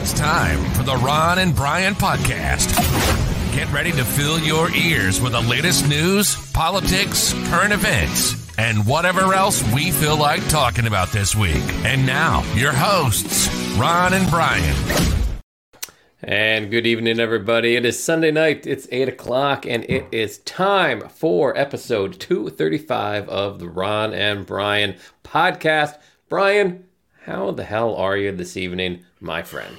It's time for the Ron and Brian podcast. Get ready to fill your ears with the latest news, politics, current events, and whatever else we feel like talking about this week. And now, your hosts, Ron and Brian. And good evening, everybody. It is Sunday night. It's 8 o'clock, and it is time for episode 235 of the Ron and Brian podcast. Brian, how the hell are you this evening, my friend?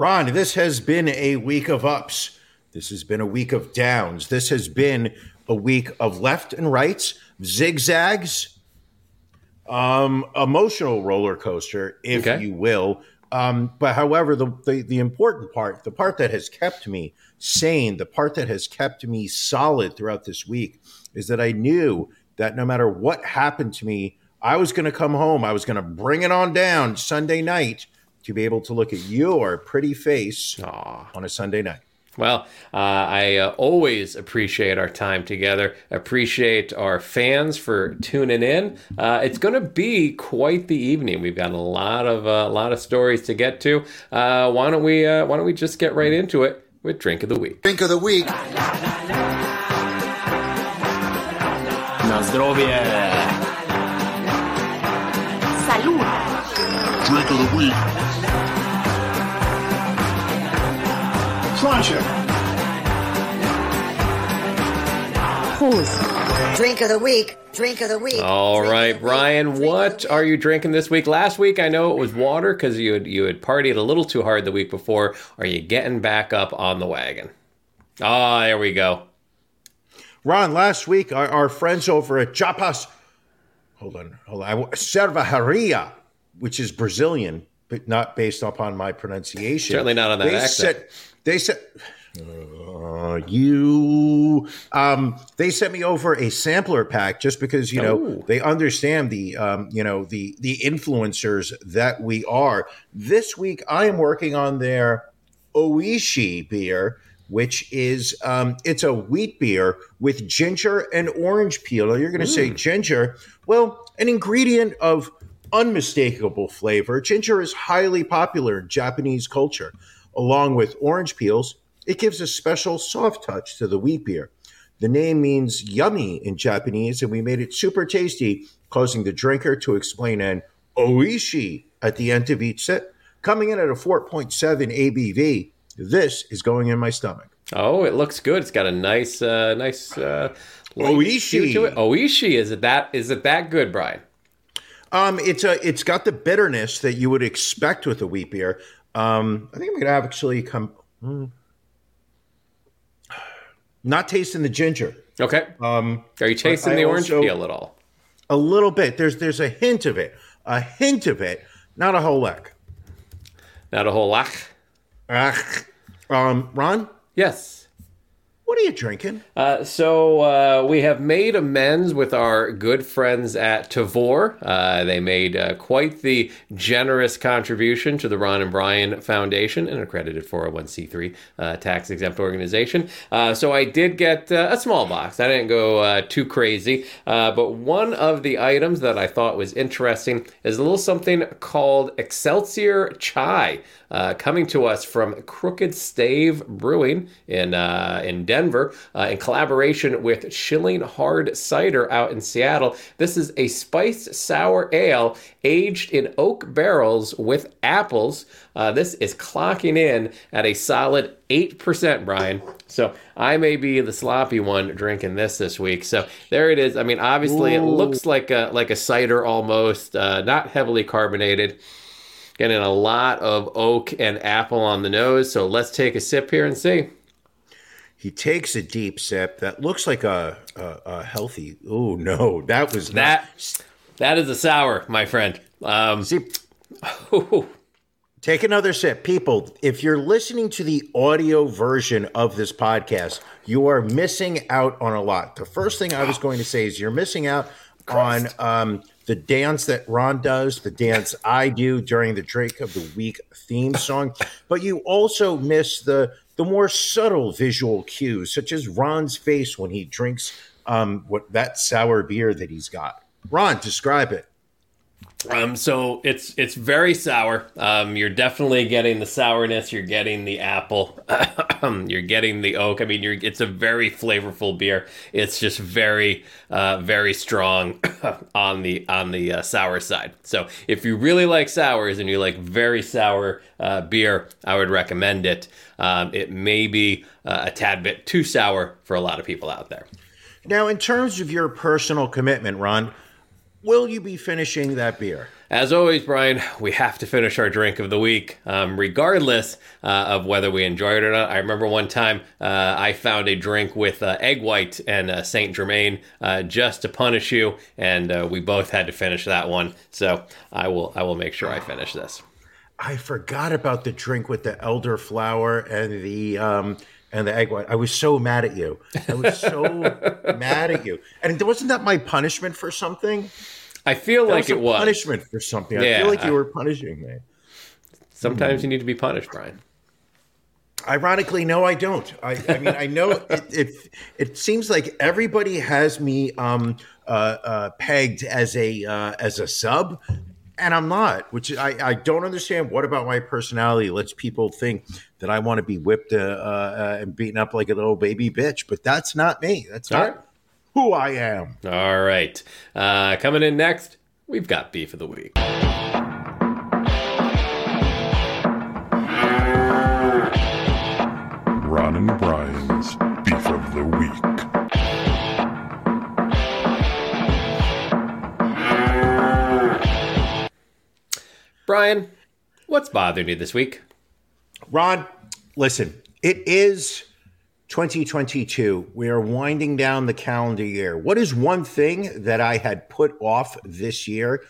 Ron, this has been a week of ups. This has been a week of downs. This has been a week of left and rights, zigzags, um, emotional roller coaster, if Okay. you will. Um, but however, the, the the important part, the part that has kept me sane, the part that has kept me solid throughout this week, is that I knew that no matter what happened to me, I was going to come home. I was going to bring it on down Sunday night to be able to look at your pretty face Aw. on a Sunday night. Well, uh, I uh, always appreciate our time together. Appreciate our fans for tuning in. Uh, it's going to be quite the evening. We've got a lot of a lot of stories to get to. Uh, why don't we uh, Why don't we just get right into it with drink of the week? Drink of the week. Na zdrowie! Of the week. Sláinte! Prost. Drink of the week. Drink of the week. All Drink right, of the week. Brian, Drink what are you drinking this week? Last week, I know it was water because you had you had partied a little too hard the week before. Are you getting back up on the wagon? Ah, there we go. Ron, last week, our, our friends over at Chapas, hold on, hold on, Cervejaria, which is Brazilian, but not based upon my pronunciation. Certainly not on that they accent. Said, they said, uh, you, um, they sent me over a sampler pack just because, you know, Oh. they understand the, um, you know, the, the influencers that we are. This week, I am working on their Oishi beer, which is um, it's a wheat beer with ginger and orange peel. Now you're going to say ginger. Well, an ingredient of unmistakable flavor. Ginger is highly popular in Japanese culture. Along with orange peels, it gives a special soft touch to the wheat beer. The name means yummy in Japanese, and we made it super tasty, causing the drinker to explain an oishi at the end of each sip. Coming in at a 4.7 ABV, this is going in my stomach. Oh, it looks good. It's got a nice, uh, nice uh, Oishi. to it. Oishi, is it that? Is it that good, Brian? Um, it's a it's got the bitterness that you would expect with a wheat beer. Um, I think I'm gonna actually come. hmm. Not tasting the ginger. Okay. Um, Are you tasting the orange also- peel at all? a little bit. There's there's a hint of it, a hint of it, not a whole lot. Not a whole lot. Ah, um, Ron, Yes. What are you drinking? Uh, so uh, we have made amends with our good friends at Tavour. Uh, they made uh, quite the generous contribution to the Ron and Brian Foundation, an accredited 401c3 uh, tax exempt organization. Uh, so I did get a small box. I didn't go too crazy, but one of the items that I thought was interesting is a little something called Excelsior Chai. Uh, coming to us from Crooked Stave Brewing in uh, in Denver, uh, in collaboration with Schilling Hard Cider out in Seattle. This is a spiced sour ale aged in oak barrels with apples. Uh, this is clocking in at a solid eight percent, Brian. So I may be the sloppy one drinking this this week. So there it is. I mean, obviously it looks like a like a cider almost, uh, not heavily carbonated. Getting a lot of oak and apple on the nose. So let's take a sip here and see. He takes a deep sip. That looks like a a, a healthy. Oh no, that was not. That that is a sour, my friend. Um, See, Take another sip. People, if you're listening to the audio version of this podcast, you are missing out on a lot. The first thing I was going to say is you're missing out on um, the dance that Ron does, the dance I do during the Drake of the Week theme song, but you also miss the the more subtle visual cues, such as Ron's face when he drinks um, what that sour beer that he's got. Ron, describe it. Um, so it's it's very sour. Um, you're definitely getting the sourness. You're getting the apple. you're getting the oak. I mean, you're it's a very flavorful beer. It's just very uh, very strong on the on the uh, sour side. So if you really like sours and you like very sour uh, beer, I would recommend it. Um, it may be uh, a tad bit too sour for a lot of people out there. Now, in terms of your personal commitment, Ron, will you be finishing that beer? As always, Brian, we have to finish our drink of the week, um, regardless uh, of whether we enjoy it or not. I remember one time uh, I found a drink with uh, egg white and uh, Saint Germain uh, just to punish you, and uh, we both had to finish that one. So I will, I will make sure I finish this. I forgot about the drink with the elderflower and the um, and the egg white. I was so mad at you. I was so mad at you. And wasn't that my punishment for something? I feel That like a it was. punishment for something. I feel like I- you were punishing me. Sometimes you need to be punished, Brian. Ironically, no, I don't. I, I mean, I know it, it. It seems like everybody has me um, uh, uh, pegged as a uh, as a sub, and I'm not. Which I, I don't understand. What about my personality lets people think that I want to be whipped uh, uh, and beaten up like a little baby bitch? But that's not me. That's All not right. who I am. All right. Uh, coming in next, we've got beef of the week. Ron and Brian's Beef of the Week. Brian, what's bothering you this week? Ron, listen, it is 2022. We are winding down the calendar year. What is one thing that I had put off this year?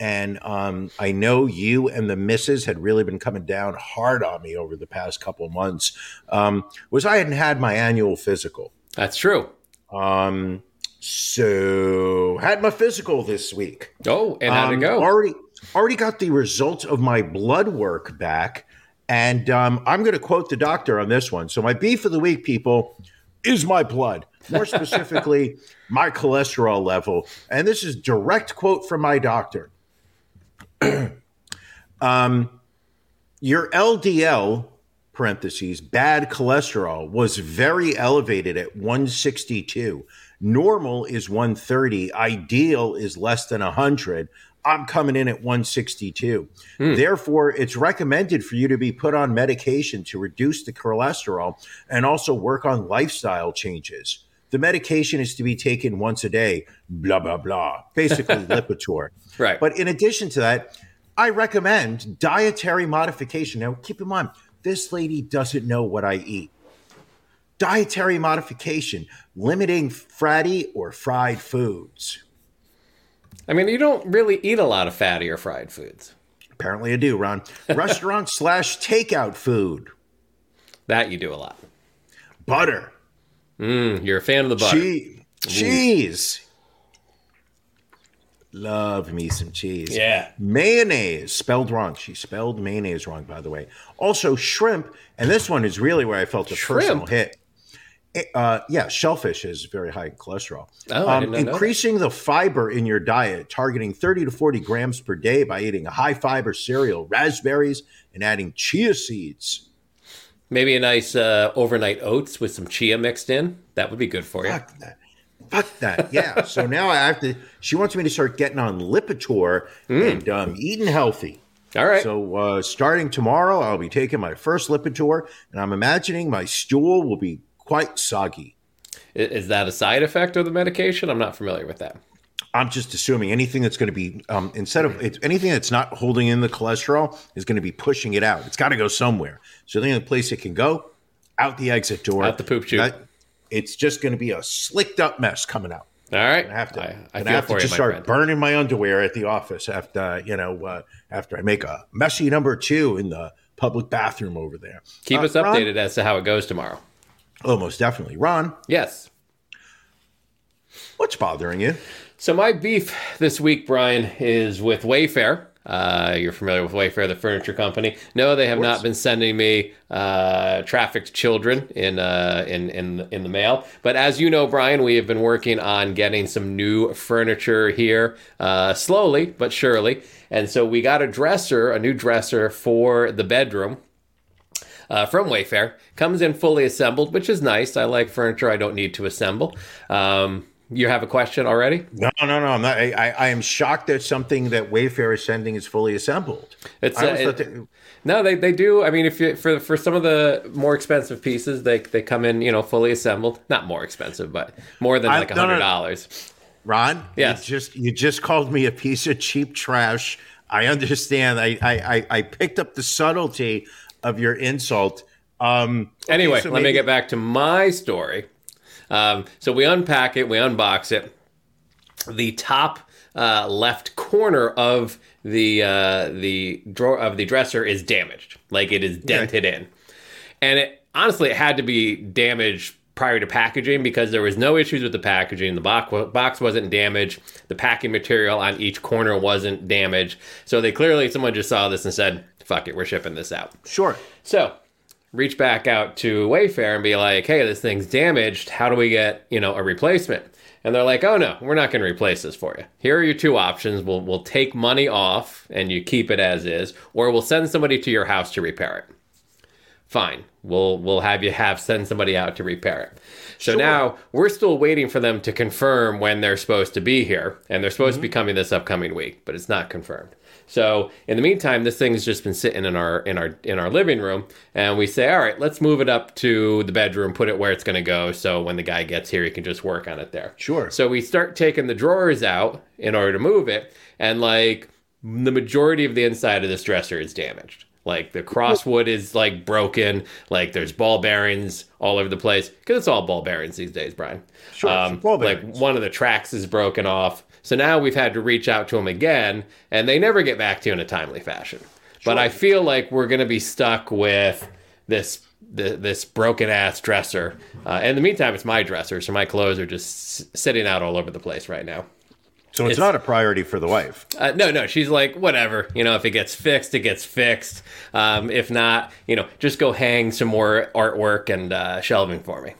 And um, I know you and the missus had really been coming down hard on me over the past couple months. Um, was I hadn't had my annual physical. That's true. Um, so had my physical this week. Oh, and how'd it Um, go? Already, already got the results of my blood work back, and um, I'm going to quote the doctor on this one. So my beef of the week, people, is my blood. More specifically, my cholesterol level, and this is direct quote from my doctor. um, your LDL parentheses bad cholesterol was very elevated at 162 normal is 130 ideal is less than 100 i'm coming in at 162 hmm. therefore it's recommended for you to be put on medication to reduce the cholesterol and also work on lifestyle changes the medication is to be taken once a day blah blah blah basically lipitor Right. but in addition to that, I recommend dietary modification. Now, keep in mind, this lady doesn't know what I eat. Dietary modification, limiting fatty or fried foods. I mean, you don't really eat a lot of fatty or fried foods. Apparently, I do, Ron. Restaurant slash takeout food, That you do a lot. butter, Mm, you're a fan of the butter. cheese, cheese. Love me some cheese. Yeah. Mayonnaise, spelled wrong. She spelled mayonnaise wrong, by the way. Also, shrimp, and this one is really where I felt a personal hit. Uh, yeah, shellfish is very high in cholesterol. Oh, I did not know that. increasing the fiber in your diet, targeting 30 to 40 grams per day by eating a high fiber cereal, raspberries, and adding chia seeds. Maybe a nice uh, overnight oats with some chia mixed in. That would be good for you. Fuck that. Fuck that. Yeah. so now I have to, she wants me to start getting on Lipitor and um, eating healthy. All right. So uh, starting tomorrow, I'll be taking my first Lipitor, and I'm imagining my stool will be quite soggy. Is that a side effect of the medication? I'm not familiar with that. I'm just assuming anything that's going to be um, instead of it's, anything that's not holding in the cholesterol is going to be pushing it out. It's got to go somewhere. So the only place it can go, out the exit door, Out the poop chute. That- it's just going to be a slicked up mess coming out. All right. I have to. I, I have to you, just start friend. burning my underwear at the office after you know uh, after I make a messy number two in the public bathroom over there. Keep Uh, us Ron? updated as to how it goes tomorrow. Oh, most definitely, Ron. Yes. What's bothering you? So my beef this week, Brian, is with Wayfair. Uh, you're familiar with Wayfair, the furniture company. No, they have not been sending me uh, trafficked children in, uh, in in in the mail. But as you know, Brian, we have been working on getting some new furniture here, uh, slowly but surely. And so we got a dresser, a new dresser for the bedroom uh, from Wayfair. Comes in fully assembled, which is nice. I like furniture I don't need to assemble. Um, you have a question already? No, no, no. I'm not. I, I, I am shocked that something that Wayfair is sending is fully assembled. It's uh, it- that- no, they, they do. I mean, if you, for for some of the more expensive pieces, they they come in you know fully assembled. Not more expensive, but more than like a no, no, hundred dollars. Ron, Yes. you just you just called me a piece of cheap trash. I understand. I, I, I picked up the subtlety of your insult. Um, okay, Anyway, so let me get back to my story. Um, so we unpack it, we unbox it. The top uh, left corner of the uh, the drawer of the dresser is damaged, like it is dented in, and it honestly it had to be damaged prior to packaging because there was no issues with the packaging. The box box wasn't damaged. The packing material on each corner wasn't damaged. So they clearly someone just saw this and said, "Fuck it, we're shipping this out." Sure. So reach back out to Wayfair and be like, hey, this thing's damaged. How do we get, you know, a replacement? And they're like, oh no, we're not going to replace this for you. Here are your two options. We'll, we'll take money off and you keep it as is, or we'll send somebody to your house to repair it. Fine. We'll we'll have you have send somebody out to repair it. So now we're still waiting for them to confirm when they're supposed to be here, and they're supposed to be mm-hmm. coming this upcoming week, but it's not confirmed. So in the meantime, this thing's just been sitting in our in our in our living room, and we say, all right, let's move it up to the bedroom, put it where it's going to go, so when the guy gets here, he can just work on it there. Sure. So we start taking the drawers out in order to move it, and like the majority of the inside of this dresser is damaged. Like the crosswood is like broken. Like there's ball bearings all over the place because it's all ball bearings these days, Brian. Sure, Um, ball like one of the tracks is broken off. So now we've had to reach out to them again, and they never get back to you in a timely fashion. But I feel like we're going to be stuck with this th- this broken ass dresser. Uh, in the meantime, it's my dresser, so my clothes are just s- sitting out all over the place right now. So it's, It's- not a priority for the wife. Uh, no, no, she's like, whatever. You know, if it gets fixed, it gets fixed. Um, if not, you know, just go hang some more artwork and uh, shelving for me.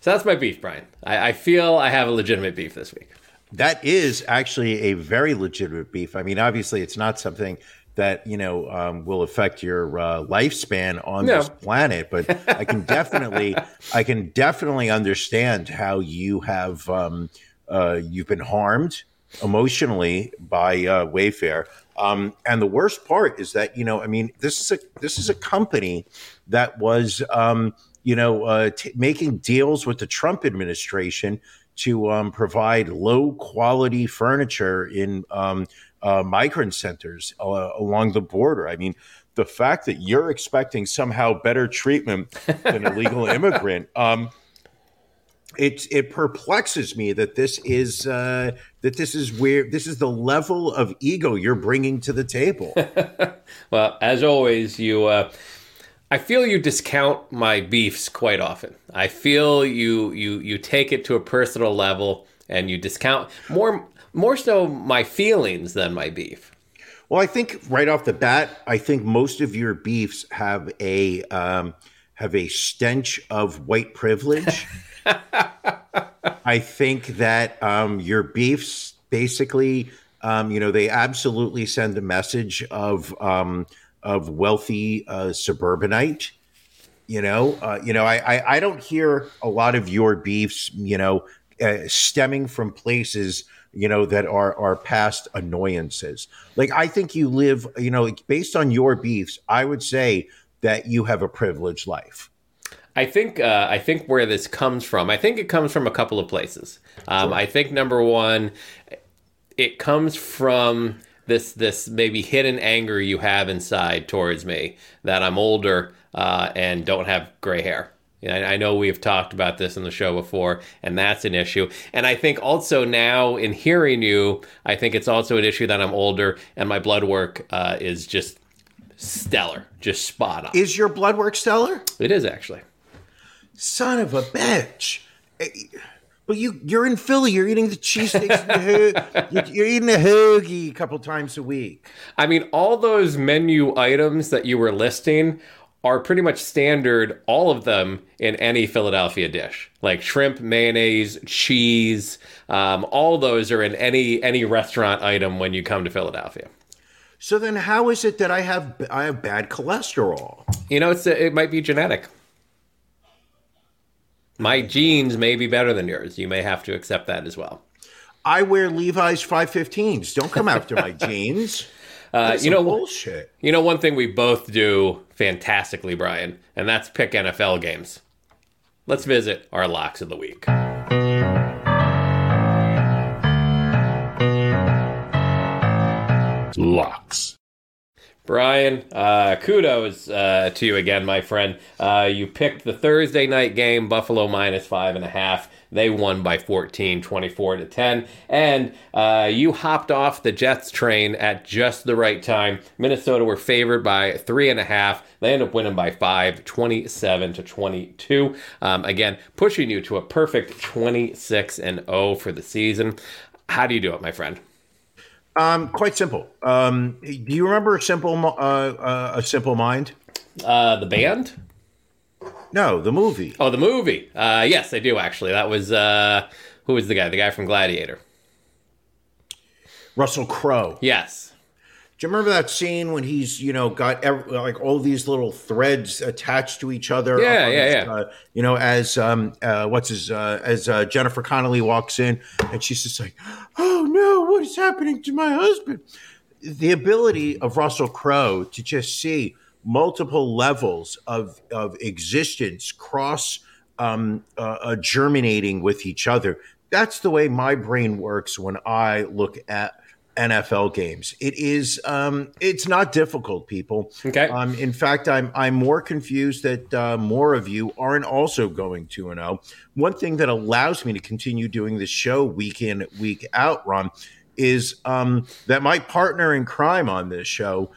So that's my beef, Brian. I, I feel I have a legitimate beef this week. That is actually a very legitimate beef. I mean, obviously, it's not something that you know um, will affect your uh, lifespan on No. this planet, but I can definitely, I can definitely understand how you have um, uh, you've been harmed emotionally by uh, Wayfair. Um, and the worst part is that you know, I mean, this is a this is a company that was um, you know uh, t- making deals with the Trump administration to um, provide low quality furniture in um, uh, migrant centers uh, along the border. I mean, the fact that you're expecting somehow better treatment than a legal immigrant. It it perplexes me that this is uh, that this is where this is the level of ego you're bringing to the table. Well, as always, you. Uh, I feel you discount my beefs quite often. I feel you you you take it to a personal level and you discount more more so my feelings than my beef. Well, I think right off the bat, I think most of your beefs have a um, have a stench of white privilege. I think that um, your beefs basically, um, you know, they absolutely send a message of um, of wealthy uh, suburbanite. You know, uh, you know, I, I I don't hear a lot of your beefs, you know, uh, stemming from places you know that are are past annoyances. Like I think you live, you know, based on your beefs, I would say that you have a privileged life. I think uh, I think where this comes from. I think it comes from a couple of places. Um, I think number one, it comes from this this maybe hidden anger you have inside towards me that I'm older uh, and don't have gray hair. I I know we've talked about this in the show before, and that's an issue. And I think also now in hearing you, I think it's also an issue that I'm older and my blood work uh, is just stellar, just spot on. Is your blood work stellar? It is actually. Son of a bitch. Eh, But you you're in Philly. You're eating the cheesesteaks. you're, you're eating a hoagie a couple times a week. I mean, all those menu items that you were listing are pretty much standard, all of them in any Philadelphia dish. Like shrimp, mayonnaise, cheese, um, all those are in any any restaurant item when you come to Philadelphia. So then, how is it that I have I have bad cholesterol? You know, it's it might be genetic. My jeans may be better than yours. You may have to accept that as well. I wear Levi's 515s. Don't come after my jeans. Uh, you know, bullshit. you know one thing we both do fantastically, Brian, and that's pick NFL games. Let's visit our locks of the week. Locks. Brian, uh, kudos uh, to you again, my friend. Uh, you picked the Thursday night game, Buffalo minus five and a half. They won by 14, 24 to 10. And uh, you hopped off the Jets train at just the right time. Minnesota were favored by three and a half. They end up winning by five, 27 to 22. Um, again, pushing you to a perfect 26 and 0 for the season. How do you do it, my friend? Um, quite simple. Um, do you remember a simple uh, uh, a simple mind? Uh, the band? No, the movie. Oh, the movie. Uh, yes, I do actually. That was uh, who was the guy? The guy from Gladiator. Russell Crowe. Yes. Do you remember that scene when he's you know got ev- like all these little threads attached to each other? Yeah, yeah, his, yeah. Uh, you know, as um, uh, what's his uh, as uh, Jennifer Connelly walks in, and she's just like, "Oh no, what is happening to my husband?" The ability of Russell Crowe to just see multiple levels of of existence cross um, uh, uh, germinating with each other. That's the way my brain works when I look at NFL games. It is um, it's not difficult, people. Okay. Um, in fact, I'm I'm more confused that uh, more of you aren't also going two and zero. One thing that allows me to continue doing this show week in week out, Ron, is um, that my partner in crime on this show,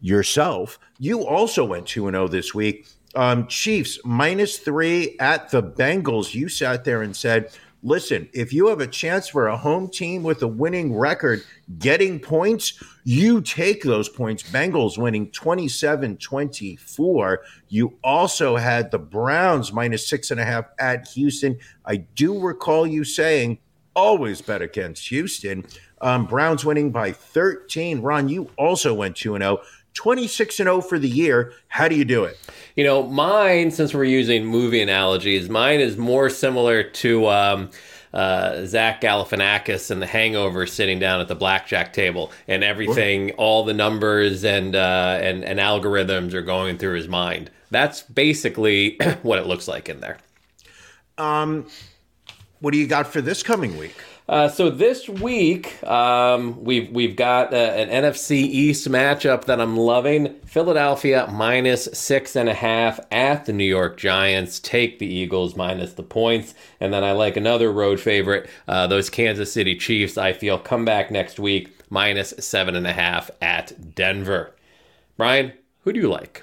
yourself, you also went two and zero this week. Um, Chiefs minus three at the Bengals. You sat there and said. Listen, if you have a chance for a home team with a winning record getting points, you take those points. Bengals winning 27 24. You also had the Browns minus six and a half at Houston. I do recall you saying, always bet against Houston. Um, Browns winning by 13. Ron, you also went 2 0. 26 and 0 for the year. How do you do it? You know, mine, since we're using movie analogies, mine is more similar to um, uh, Zach Galifianakis and The Hangover sitting down at the blackjack table, and everything, all the numbers and uh, and and algorithms are going through his mind. That's basically what it looks like in there. Um, what do you got for this coming week? Uh, so this week, um, we've we've got uh, an NFC East matchup that I'm loving. Philadelphia minus six and a half at the New York Giants. Take the Eagles minus the points, and then I like another road favorite. Uh, those Kansas City Chiefs. I feel come back next week minus seven and a half at Denver. Brian, who do you like?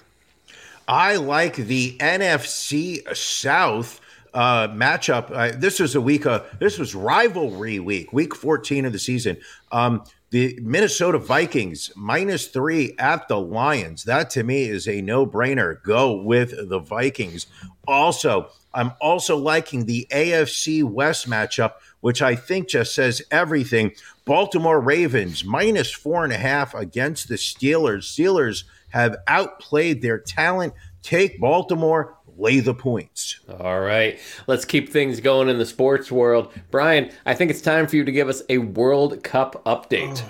I like the NFC South uh, matchup. Uh, this was a week. Uh, this was rivalry week, week 14 of the season. Um, the Minnesota Vikings minus three at the Lions. That to me is a no brainer. Go with the Vikings. Also, I'm also liking the AFC West matchup, which I think just says everything. Baltimore Ravens minus four and a half against the Steelers. Steelers have outplayed their talent. Take Baltimore, lay the points. All right, let's keep things going in the sports world. Brian, I think it's time for you to give us a World Cup update.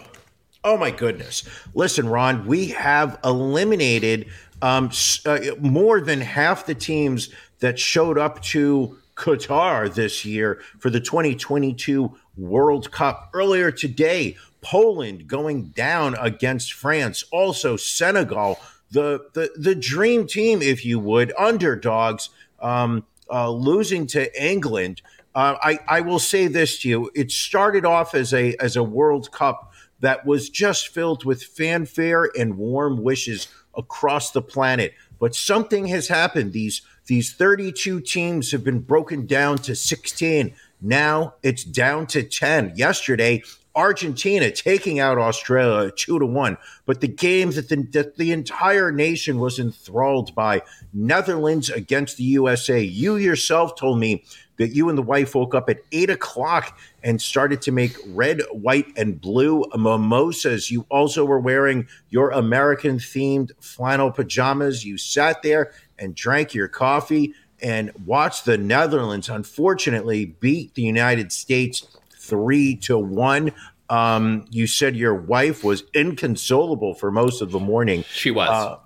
Oh my goodness. Listen, Ron, we have eliminated um, uh, more than half the teams that showed up to Qatar this year for the 2022 World Cup. Earlier today, Poland going down against France. Also, Senegal, the, the, the dream team, if you would, underdogs, um, uh, losing to England. Uh, I, I will say this to you. It started off as a as a World Cup that was just filled with fanfare and warm wishes across the planet. But something has happened. These these 32 teams have been broken down to 16. Now it's down to 10. Yesterday, Argentina taking out Australia two to one. But the games that the, that the entire nation was enthralled by Netherlands against the USA. You yourself told me that you and the wife woke up at eight o'clock and started to make red, white, and blue mimosas. You also were wearing your American themed flannel pajamas. You sat there and drank your coffee and watched the Netherlands, unfortunately, beat the United States three to one. Um, you said your wife was inconsolable for most of the morning. She was. Uh,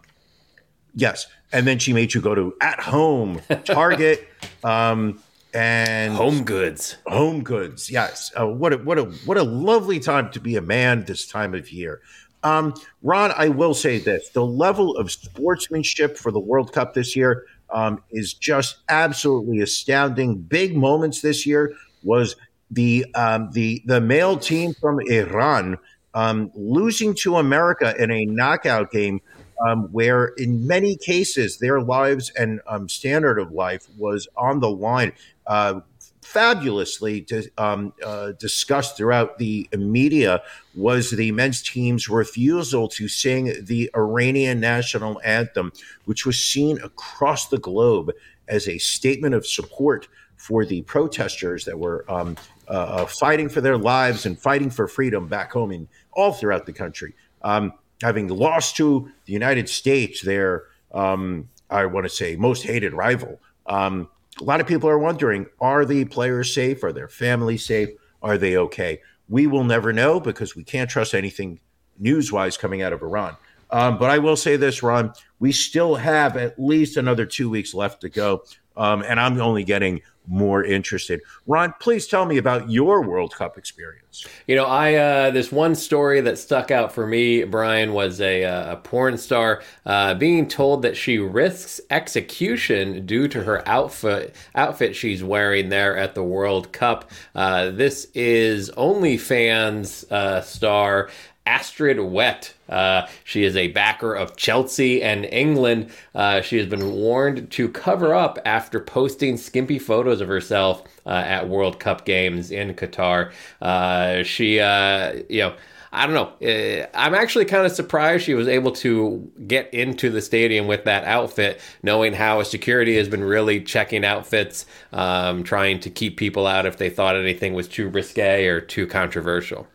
yes. And then she made you go to at home Target. um, and home goods home goods yes uh, what a what a what a lovely time to be a man this time of year um, ron i will say this the level of sportsmanship for the world cup this year um, is just absolutely astounding big moments this year was the um, the the male team from Iran um, losing to America in a knockout game, um, where in many cases their lives and um, standard of life was on the line. Uh, fabulously to, um, uh, discussed throughout the media was the men's team's refusal to sing the Iranian national anthem, which was seen across the globe as a statement of support for the protesters that were um, uh, fighting for their lives and fighting for freedom back home in all throughout the country. Um, having lost to the United States, their um, I want to say most hated rival. Um, a lot of people are wondering: Are the players safe? Are their families safe? Are they okay? We will never know because we can't trust anything news-wise coming out of Iran. Um, but I will say this, Ron: we still have at least another two weeks left to go, um, and I'm only getting more interested. Ron, please tell me about your World Cup experience. You know, I uh, this one story that stuck out for me, Brian, was a, uh, a porn star uh, being told that she risks execution due to her outfit outfit she's wearing there at the World Cup. Uh, this is OnlyFans uh, star Astrid Wett. Uh, she is a backer of Chelsea and England. Uh, she has been warned to cover up after posting skimpy photos of herself uh, at World Cup games in Qatar. Uh, she, uh, you know, I don't know. Uh, I'm actually kind of surprised she was able to get into the stadium with that outfit, knowing how security has been really checking outfits, um, trying to keep people out if they thought anything was too risque or too controversial.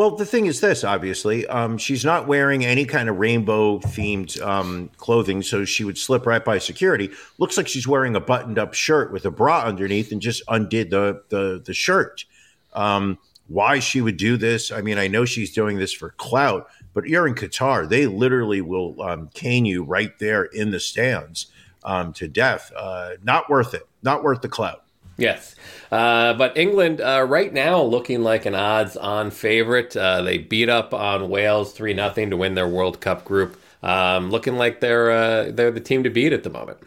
Well, the thing is this, obviously, um, she's not wearing any kind of rainbow themed um, clothing, so she would slip right by security. Looks like she's wearing a buttoned up shirt with a bra underneath and just undid the the, the shirt. Um, why she would do this? I mean, I know she's doing this for clout, but you're in Qatar; they literally will um, cane you right there in the stands um, to death. Uh, not worth it. Not worth the clout. Yes. Uh, but England, uh, right now, looking like an odds on favorite. Uh, they beat up on Wales 3 0 to win their World Cup group. Um, looking like they're, uh, they're the team to beat at the moment.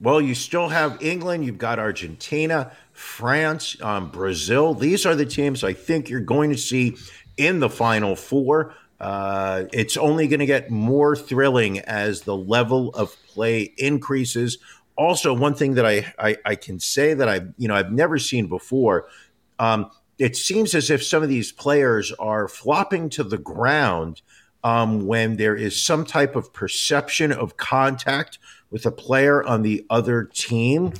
Well, you still have England, you've got Argentina, France, um, Brazil. These are the teams I think you're going to see in the Final Four. Uh, it's only going to get more thrilling as the level of play increases also one thing that I, I, I can say that I've you know I've never seen before. Um, it seems as if some of these players are flopping to the ground um, when there is some type of perception of contact with a player on the other team.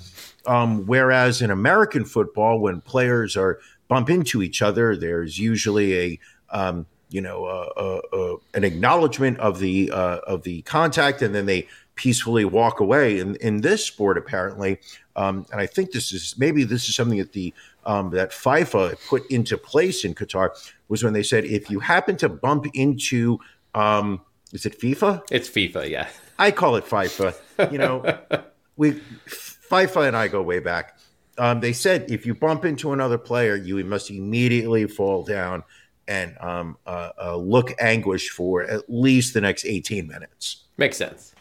Um, whereas in American football, when players are bump into each other, there's usually a um, you know an acknowledgement of the uh, of the contact, and then they peacefully walk away. In in this sport, apparently, um, and I think this is maybe this is something that the um, that FIFA put into place in Qatar was when they said if you happen to bump into um, is it FIFA? It's FIFA, yeah. I call it FIFA. You know, we FIFA and I go way back. Um, they said if you bump into another player, you must immediately fall down and um, uh, uh, look anguish for at least the next 18 minutes. Makes sense.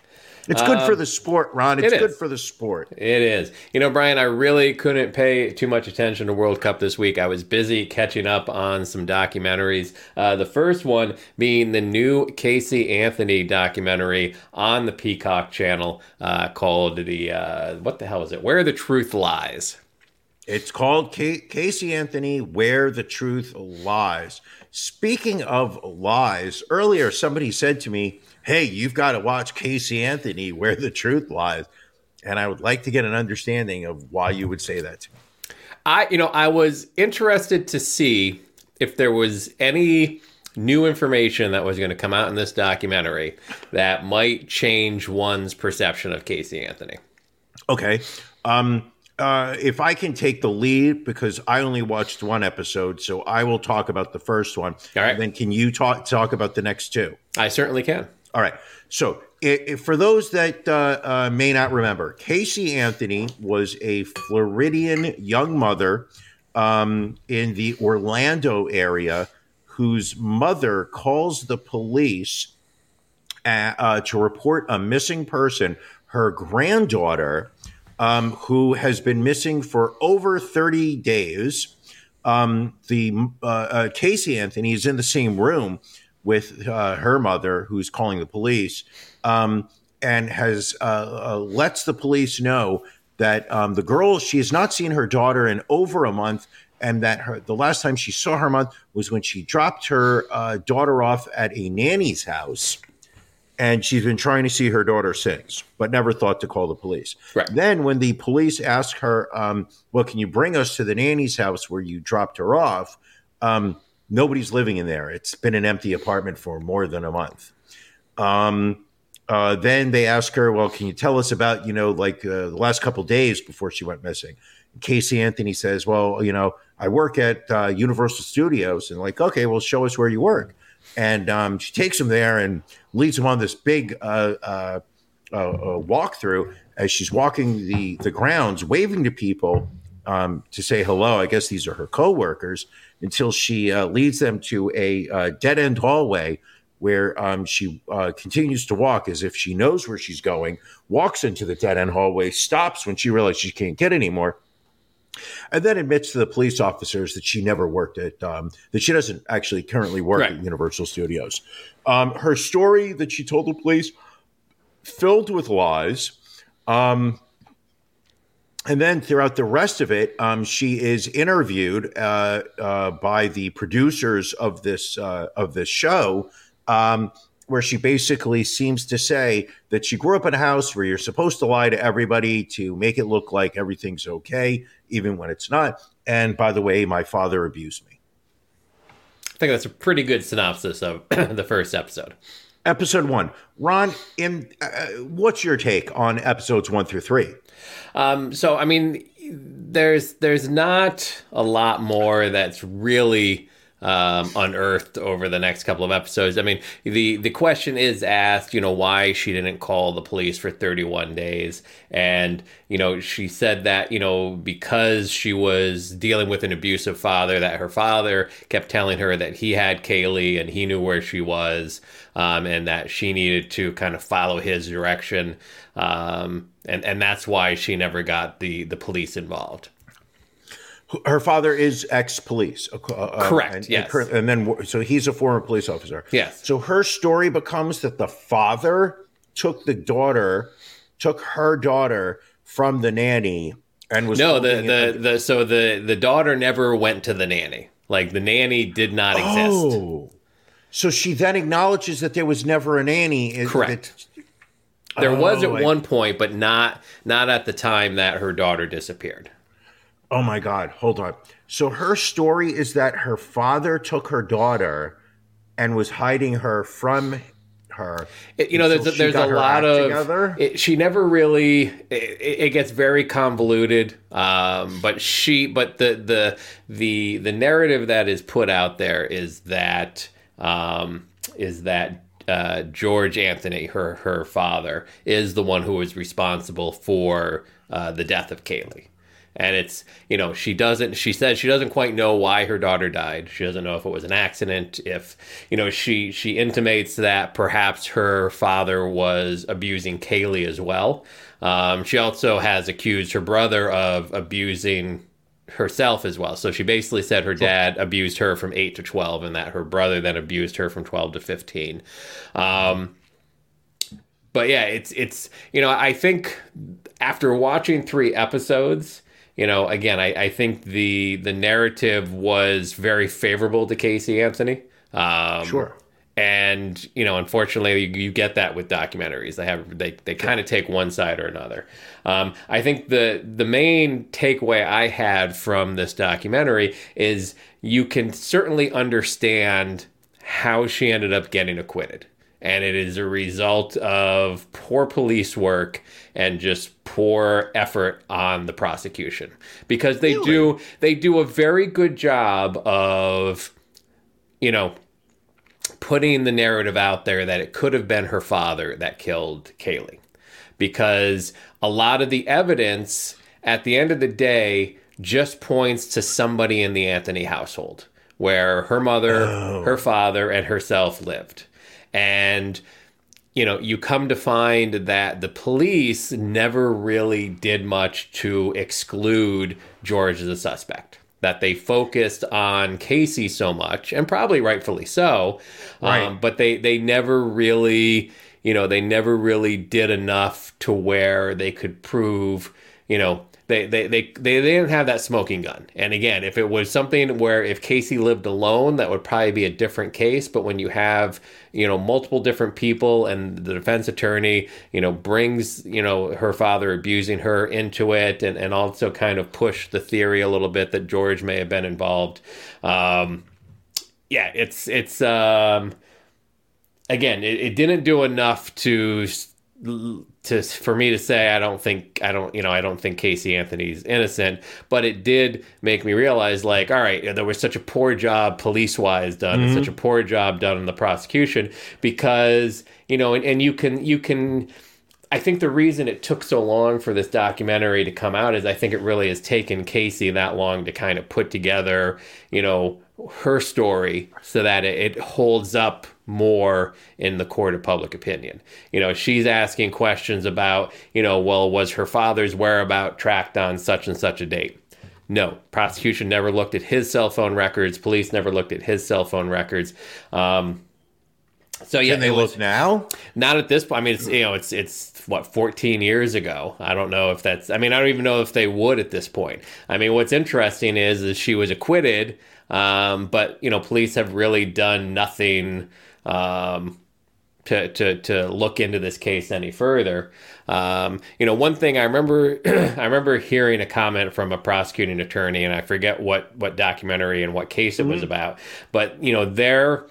It's good um, for the sport, Ron. It's it good for the sport. It is. You know, Brian, I really couldn't pay too much attention to World Cup this week. I was busy catching up on some documentaries. Uh, the first one being the new Casey Anthony documentary on the Peacock channel uh, called the, uh, what the hell is it? Where the Truth Lies. It's called Ca- Casey Anthony Where the Truth Lies. Speaking of lies, earlier somebody said to me, Hey, you've got to watch Casey Anthony Where the Truth Lies. And I would like to get an understanding of why you would say that to me. I, you know, I was interested to see if there was any new information that was going to come out in this documentary that might change one's perception of Casey Anthony. Okay. Um, uh, if I can take the lead, because I only watched one episode, so I will talk about the first one. All right. Then can you talk talk about the next two? I certainly can. All right. So, i i for those that uh, uh, may not remember, Casey Anthony was a Floridian young mother um, in the Orlando area whose mother calls the police uh, uh, to report a missing person. Her granddaughter, um, who has been missing for over 30 days. Um, the uh, uh, Casey Anthony is in the same room with uh, her mother, who's calling the police, um, and has uh, uh, lets the police know that um, the girl she has not seen her daughter in over a month, and that her the last time she saw her month was when she dropped her uh, daughter off at a nanny's house and she's been trying to see her daughter since, but never thought to call the police. Right. Then, when the police ask her, um, "Well, can you bring us to the nanny's house where you dropped her off?" Um, nobody's living in there. It's been an empty apartment for more than a month. Um, uh, then they ask her, "Well, can you tell us about you know like uh, the last couple days before she went missing?" Casey Anthony says, "Well, you know, I work at uh, Universal Studios," and like, okay, well, show us where you work. And um, she takes him there and leads him on this big uh, uh, uh, walkthrough as she's walking the the grounds, waving to people um, to say hello. I guess these are her coworkers. Until she uh, leads them to a uh, dead end hallway where um, she uh, continues to walk as if she knows where she's going. Walks into the dead end hallway, stops when she realizes she can't get anymore, and then admits to the police officers that she never worked at um, that she doesn't actually currently work Right. at Universal Studios. Um, her story that she told the police filled with lies. Um, and then throughout the rest of it, um, she is interviewed uh, uh, by the producers of this uh, of this show, um, where she basically seems to say that she grew up in a house where you're supposed to lie to everybody to make it look like everything's okay, even when it's not. And by the way, my father abused me. I think that's a pretty good synopsis of the first episode. Episode one, Ron. In uh, what's your take on episodes one through three? Um, so I mean, there's there's not a lot more that's really um, unearthed over the next couple of episodes. I mean, the the question is asked, you know, why she didn't call the police for 31 days, and you know, she said that you know because she was dealing with an abusive father, that her father kept telling her that he had Caylee and he knew where she was, um, and that she needed to kind of follow his direction. Um, and, and that's why she never got the, the police involved. Her father is ex-police, uh, Correct, And, yes. and, and then so he's a former police officer. Yes. So her story becomes that the father took the daughter, took her daughter from the nanny, and was No, the, the, the so the, the daughter never went to the nanny. Like the nanny did not exist. Oh, so she then acknowledges that there was never a nanny. Correct. that- There was at Oh, I- one point, but not not at the time that her daughter disappeared. Oh my God! Hold on. So her story is that her father took her daughter and was hiding her from her. It- you know, there's a, she a lot of it, she never really it, it gets very convoluted. Um, but she but the the the the narrative that is put out there is that um, is that uh, George Anthony, her her father, is the one who is responsible for uh, the death of Caylee. And it's, you know, she doesn't, she says she doesn't quite know why her daughter died. She doesn't know if it was an accident, if, you know, she, she intimates that perhaps her father was abusing Caylee as well. Um, she also has accused her brother of abusing herself as well. So she basically said her dad abused her from 8 to 12 and that her brother then abused her from 12 to 15. Um, but yeah, it's it's you know I think after watching three episodes, you know, again, I, I think the the narrative was very favorable to Casey Anthony. Um, Sure. And you know, unfortunately, you, you get that with documentaries. They have they, they kind of take one side or another. Um, I think the the main takeaway I had from this documentary is you can certainly understand how she ended up getting acquitted and it is a result of poor police work and just poor effort on the prosecution. Because they do they do a very good job of you know putting the narrative out there that it could have been her father that killed Caylee. Because a lot of the evidence at the end of the day just points to somebody in the Anthony household where her mother, her oh. father, and herself lived. And you know, you come to find that the police never really did much to exclude George as a suspect. That they focused on Casey so much, and probably rightfully so, Right. um, but they they never really, you know, they never really did enough to where they could prove, you know, they they, they, they, didn't have that smoking gun. And again, if it was something where if Casey lived alone, that would probably be a different case. But when you have, you know, multiple different people and the defense attorney, you know, brings, you know, her father abusing her into it and, and also kind of push the theory a little bit that George may have been involved. Um, yeah, it's it's um again, it, it didn't do enough to to for me to say I don't think I don't you know I don't think Casey Anthony's innocent, but it did make me realize like all right, there was such a poor job police wise done, and such mm-hmm. a poor job done in the prosecution because you know and, and you can you can I think the reason it took so long for this documentary to come out is I think it really has taken Casey that long to kind of put together, you know, her story so that it, holds up more in the court of public opinion. You know, she's asking questions about, you know, well, was her father's whereabout tracked on such and such a date? No, prosecution never looked at his cell phone records. Police never looked at his cell phone records. Um, so yeah, Can they was- look now? not at this point. I mean, it's you know, it's it's what 14 years ago. I don't know if that's. I mean, I don't even know if they would at this point. I mean, what's interesting is is she was acquitted, um, but you know, police have really done nothing. Um, to, to, to look into this case any further. Um, you know, one thing I remember, I remember hearing a comment from a prosecuting attorney, and I forget what what documentary and what case it was about, but you know, their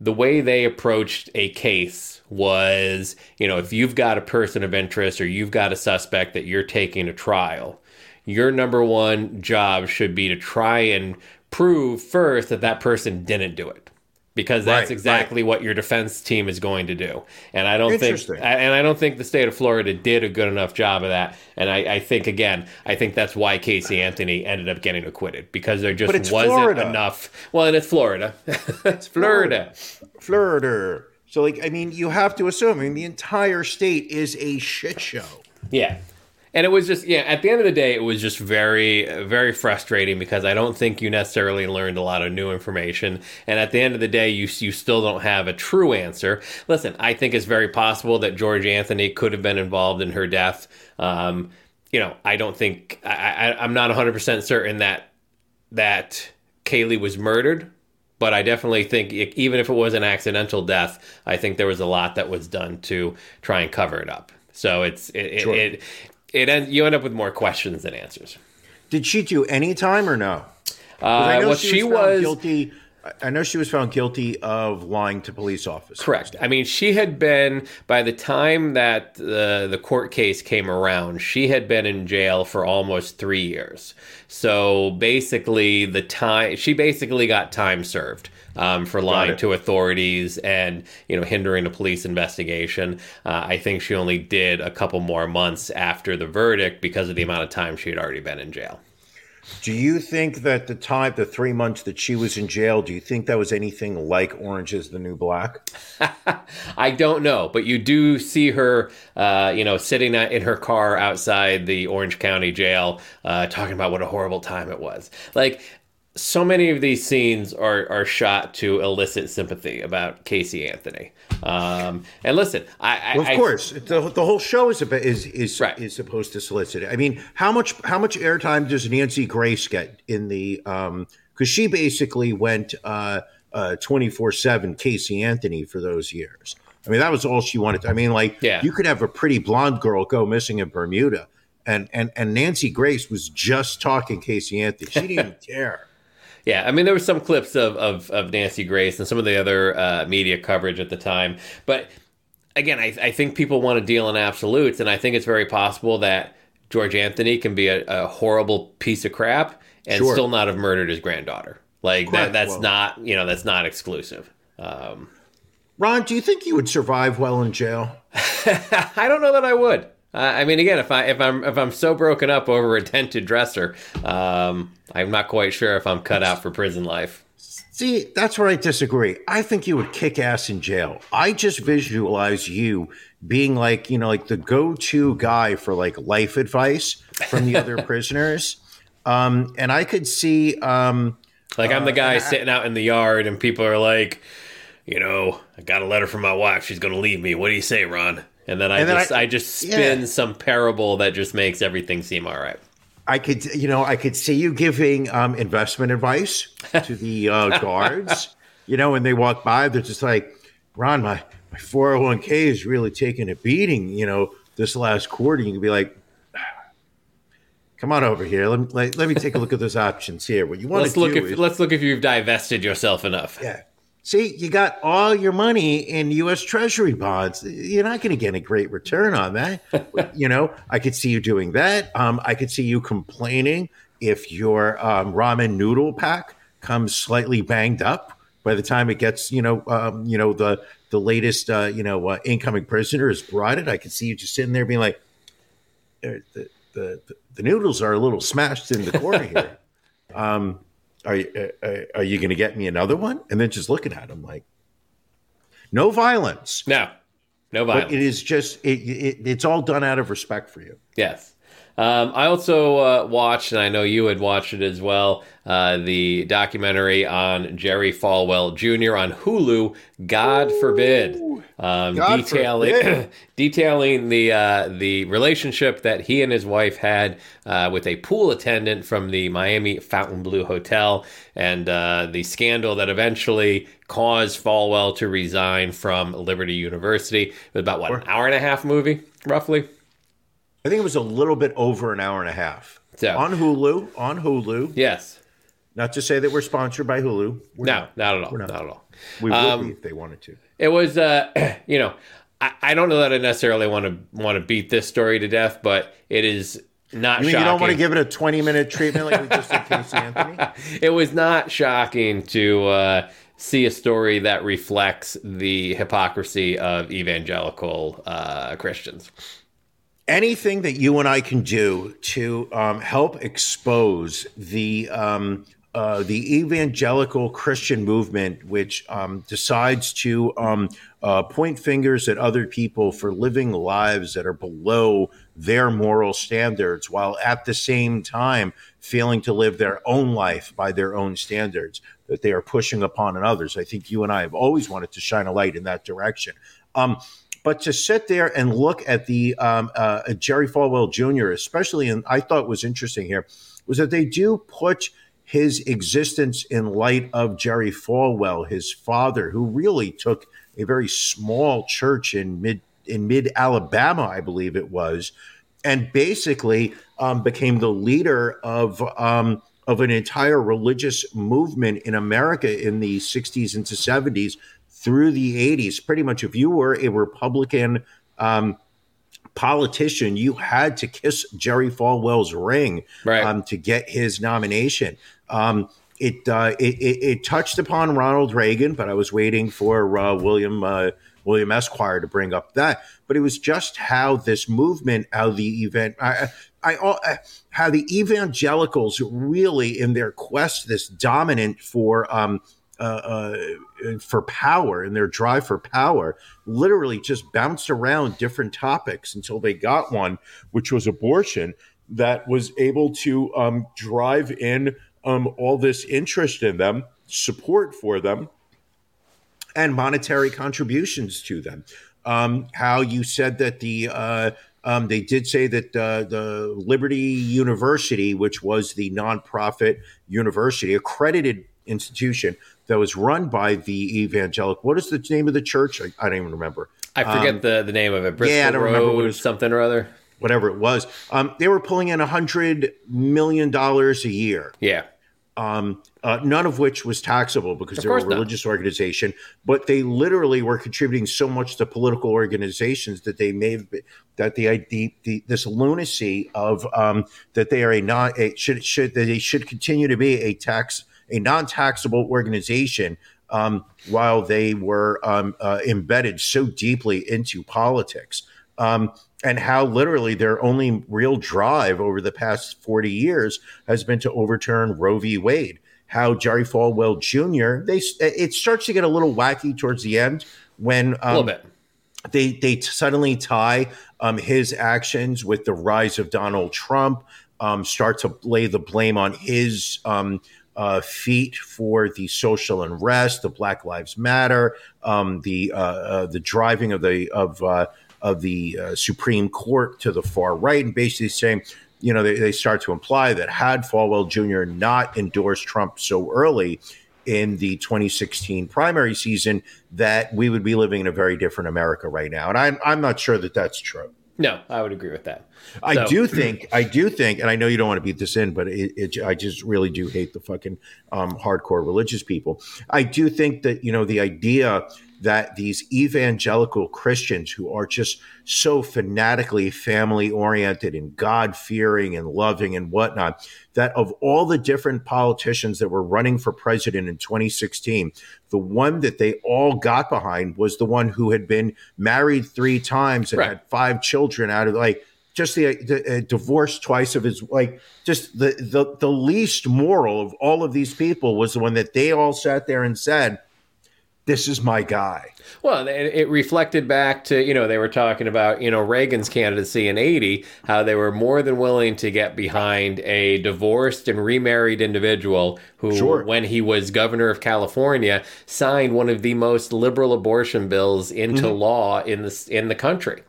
the way they approached a case was, you know, if you've got a person of interest or you've got a suspect that you're taking to trial, your number one job should be to try and prove first that that person didn't do it. Because that's Right, exactly what your defense team is going to do, and I don't think, and I don't think the state of Florida did a good enough job of that. And I, I think again, I think that's why Casey Anthony ended up getting acquitted because there just wasn't Florida. enough. Well, and it's Florida, it's Florida. Florida. So, like, I mean, you have to assume. I mean, the entire state is a shit show. Yeah. And it was just, yeah, at the end of the day, it was just very, very frustrating because I don't think you necessarily learned a lot of new information. And at the end of the day, you, you still don't have a true answer. Listen, I think it's very possible that George Anthony could have been involved in her death. Um, you know, I don't think, I, I, I'm not 100% certain that, that Caylee was murdered. But I definitely think, e- even if it was an accidental death, I think there was a lot that was done to try and cover it up. So it's it it, Sure. it, it end, you end up with more questions than answers. Did she do any time or no? Uh, well, she found was guilty. I- know she was found guilty of lying to police officers. correct. I mean, she had been by the time that the the court case came around, she had been in jail for almost three years. So basically, the time she basically got time served. Um, for lying to authorities and you know hindering a police investigation, uh, I think she only did a couple more months after the verdict because of the amount of time she had already been in jail. Do you think that the time, the three months that she was in jail, do you think that was anything like Orange is the New Black? I don't know, but you do see her, uh, you know, sitting in her car outside the Orange County jail, uh, talking about what a horrible time it was. Like, so many of these scenes are are shot to elicit sympathy about Casey Anthony. Um, and listen, I, I Well, of I- course, the, the whole show is about, is is Right. is supposed to solicit it. I mean, how much how much airtime does Nancy Grace get in the? Um, because she basically went uh, uh, twenty four seven Casey Anthony for those years. I mean, that was all she wanted. I mean, like, Yeah. you could have a pretty blonde girl go missing in Bermuda, and and and Nancy Grace was just talking Casey Anthony. She didn't even care. Yeah, I mean, there were some clips of, of, of Nancy Grace and some of the other uh, media coverage at the time. But again, I, I think people want to deal in absolutes, and I think it's very possible that George Anthony can be a, a horrible piece of crap and Sure. still not have murdered his granddaughter. Like that, that's Well- not you know that's not exclusive. Um, Ron, do you think you would survive well in jail? I don't know that I would. Uh, I mean, again, if I if I'm if I'm so broken up over a dented dresser, um, I'm not quite sure if I'm cut out for prison life. See, that's where I disagree. I think you would kick ass in jail. I just visualize you being like, you know, like the go-to guy for like life advice from the other prisoners. Um, and I could see, um, Like I'm the guy sitting out in the yard, and people are like, you know, I got a letter from my wife. She's going to leave me. What do you say, Ron? And then I And then just I- I, just spin yeah. some parable that just makes everything seem all right. I could, you know, I could see you giving um, investment advice to the uh, guards. You know, when they walk by, they're just like, "Ron, my my four hundred one k is really taking a beating." You know, this last quarter, you can be like, "Come on over here. Let me let, let me take a look at those options here. What you want Let's to look do if is, let's look if you've divested yourself enough. yeah." See, you got all your money in U.S. Treasury bonds. You're not going to get a great return on that. you know, I could see you doing that. Um, I could see you complaining if your um, ramen noodle pack comes slightly banged up by the time it gets, you know, um, you know the the latest, uh, you know, uh, incoming prisoner is brought it. I could see you just sitting there being like, "Uh, the the the, the noodles are a little smashed in the corner here. Are you uh, uh, are you going to get me another one? And then just looking at him like, no violence. No, no violence. But it is just it, it, it's all done out of respect for you. Yes. Um, I also uh, watched, and I know you had watched it as well, uh, the documentary on Jerry Falwell Jr. on Hulu. God forbid, um, God detailing forbid. detailing the uh, the relationship that he and his wife had uh, with a pool attendant from the Miami Fontainebleau Hotel, and uh, the scandal that eventually caused Falwell to resign from Liberty University. It was about what an hour and a half movie, roughly. I think it was a little bit over an hour and a half So- on Hulu. On Hulu. Yes. Not to say that we're sponsored by Hulu. We're No, not. not at all. not. Not. at all. We would Um, be if they wanted to. It was, uh, you know, I, I don't know that I necessarily want to want to beat this story to death, but it is not I mean, shocking. you don't want to give it a twenty minute treatment like we just did Casey Anthony. it was not shocking to uh, see a story that reflects the hypocrisy of evangelical uh, Christians. Anything that you and I can do to um, help expose the um, uh, the evangelical Christian movement, which um, decides to um, uh, point fingers at other people for living lives that are below their moral standards, while at the same time failing to live their own life by their own standards that they are pushing upon others. I think you and I have always wanted to shine a light in that direction. Um, but to sit there and look at the um, uh, Jerry Falwell Jr., especially, and I thought was interesting here, was that they do put his existence in light of Jerry Falwell, his father, who really took a very small church in mid in mid Alabama, I believe it was, and basically um, became the leader of um, of an entire religious movement in America in the 60s into 70s through the 80s. Pretty much, if you were a Republican um, politician, you had to kiss Jerry Falwell's ring Right. um, to get his nomination. Um, it, uh, it, it it touched upon Ronald Reagan, but I was waiting for uh, William uh, William Esquire to bring up that. But it was just how this movement, how the event, I, I, I how the evangelicals really, in their quest, this dominant for um, uh, uh, for power and their drive for power literally just bounced around different topics until they got one, which was abortion, that was able to um, drive in um, all this interest in them, support for them, and monetary contributions to them. Um, how you said that the uh, um, they did say that uh, the Liberty University, which was the nonprofit university, accredited institution that was run by the evangelical. What is the name of the church? I, I don't even remember. I forget the, the name of it. Bristol Um, yeah, I don't Road, remember what it's- something or other. Whatever it was, um, they were pulling in a hundred million dollars a year. Yeah. um, uh, none of which was taxable because Of they were a course not. religious organization. But they literally were contributing so much to political organizations that they may have been, that the, the, the this lunacy of um, that they are a non a, should should that they should continue to be a tax a non taxable organization. Um, while they were um, uh, embedded so deeply into politics, um, and how literally their only real drive over the past 40 years has been to overturn Roe v. Wade. How Jerry Falwell Jr. they it starts to get a little wacky towards the end when A little um, bit. they they suddenly tie um, his actions with the rise of Donald Trump, um, start to lay the blame on his um, uh, feet for the social unrest, the Black Lives Matter, um, the uh, uh, the driving of the of uh, of the uh, Supreme Court to the far right, and basically saying. You know, they, they start to imply that had Falwell Jr. not endorsed Trump so early, in the 2016 primary season that we would be living in a very different America right now. And I'm, I'm not sure that that's true. No, I would agree with that. I So- do think, I do think, and I know you don't want to beat this in, but it, it, I just really do hate the fucking um, hardcore religious people. I do think that, you know, the idea that these evangelical Christians who are just so fanatically family oriented and God fearing and loving and whatnot, that of all the different politicians that were running for president in 2016, the one that they all got behind was the one who had been married three times and Right. had five children out of like just the, the uh, divorce twice of his like just the, the the least moral of all of these people was the one that they all sat there and said this is my guy Well, it, it reflected back to, you know, they were talking about, you know, Reagan's candidacy in 80, how they were more than willing to get behind a divorced and remarried individual who, Sure. when he was governor of California, signed one of the most liberal abortion bills into law in the, in the country.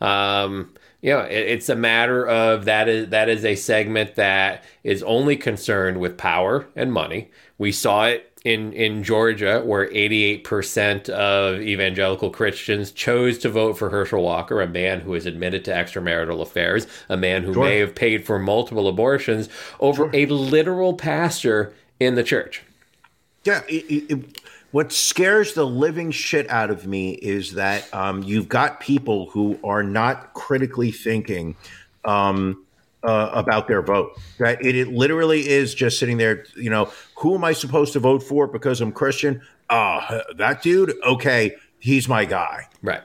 Um, you know, it, it's a matter of that is that is a segment that is only concerned with power and money. We saw it in in Georgia, where 88% of evangelical Christians chose to vote for Herschel Walker, a man who is admitted to extramarital affairs, a man who Sure. may have paid for multiple abortions, over a literal pastor in the church. Yeah, it, it- what scares the living shit out of me is that um, you've got people who are not critically thinking um, uh, about their vote. That it, it literally is just sitting there. You know, who am I supposed to vote for because I'm Christian? Ah, that dude. Okay, he's my guy. Right.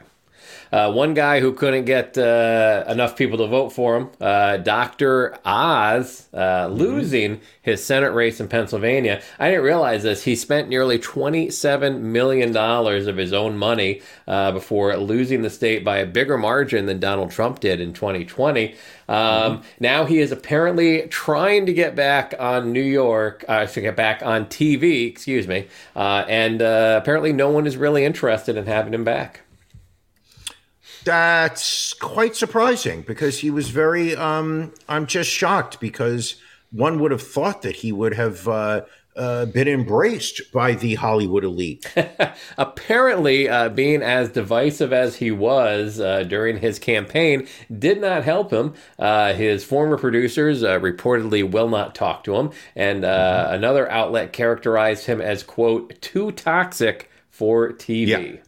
Uh, one guy who couldn't get uh, enough people to vote for him, uh, Dr. Oz, uh, losing his Senate race in Pennsylvania. I didn't realize this. He spent nearly $27 million of his own money uh, before losing the state by a bigger margin than Donald Trump did in 2020. Um, Now he is apparently trying to get back on New York, uh, to get back on TV, excuse me, uh, and uh, apparently no one is really interested in having him back. That's quite surprising because he was very. Um, I'm just shocked because one would have thought that he would have uh, uh, been embraced by the Hollywood elite. apparently uh, being as divisive as he was uh, during his campaign did not help him uh, his former producers uh, reportedly will not talk to him and uh, another outlet characterized him as quote too toxic for tv Yeah.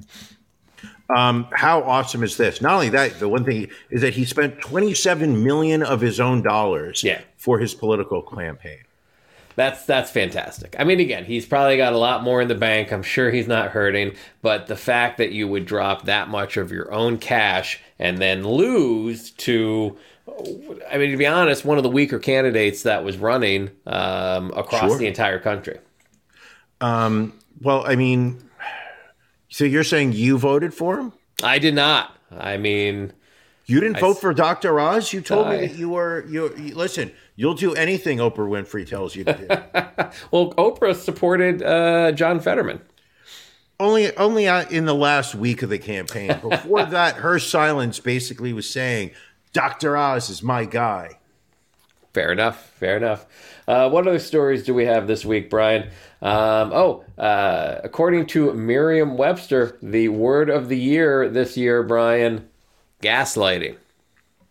Um, how awesome is this? Not only that, the one thing is that he spent 27 million of his own dollars Yeah. for his political campaign. That's that's fantastic. I mean, again, he's probably got a lot more in the bank. I'm sure he's not hurting, but the fact that you would drop that much of your own cash and then lose to, I mean, to be honest, one of the weaker candidates that was running um, across Sure. the entire country. Well, I mean, so you're saying you voted for him? I did not. I mean, You didn't I vote for Dr. Oz. You told I- me that you were. You, you listen. You'll do anything Oprah Winfrey tells you to do. Well, Oprah supported uh, John Fetterman. only, only in the last week of the campaign. Before that, her silence basically was saying, "Dr. Oz is my guy." Fair enough. Fair enough. Uh, what other stories do we have this week, Brian? Um, oh, uh, according to Merriam Webster, the word of the year this year, Brian, gaslighting.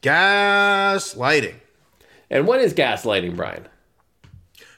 Gaslighting. And what is gaslighting, Brian?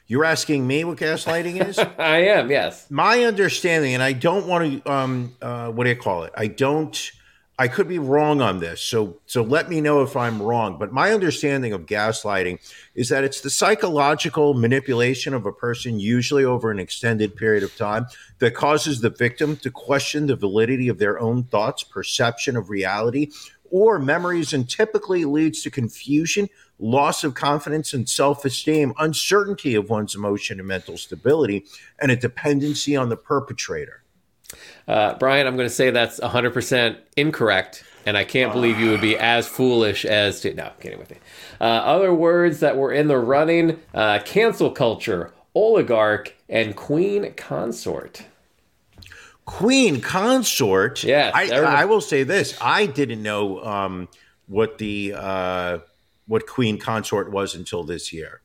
You're asking me what gaslighting is? I am, yes. my understanding, and I don't want to, um, uh, what do you call it? I don't. I could be wrong on this, so so let me know if I'm wrong. But my understanding of gaslighting is that it's the psychological manipulation of a person, usually over an extended period of time, that causes the victim to question the validity of their own thoughts, perception of reality, or memories, and typically leads to confusion, loss of confidence and self esteem, uncertainty of one's emotion and mental stability, and a dependency on the perpetrator. Uh, Brian, I'm going to say that's 100% incorrect, and I can't believe you would be as foolish as to. No, I'm kidding with you. Uh, other words that were in the running uh, cancel culture, oligarch, and queen consort. Queen consort. Yes, I, I will say this: I didn't know um, what the uh, what queen consort was until this year.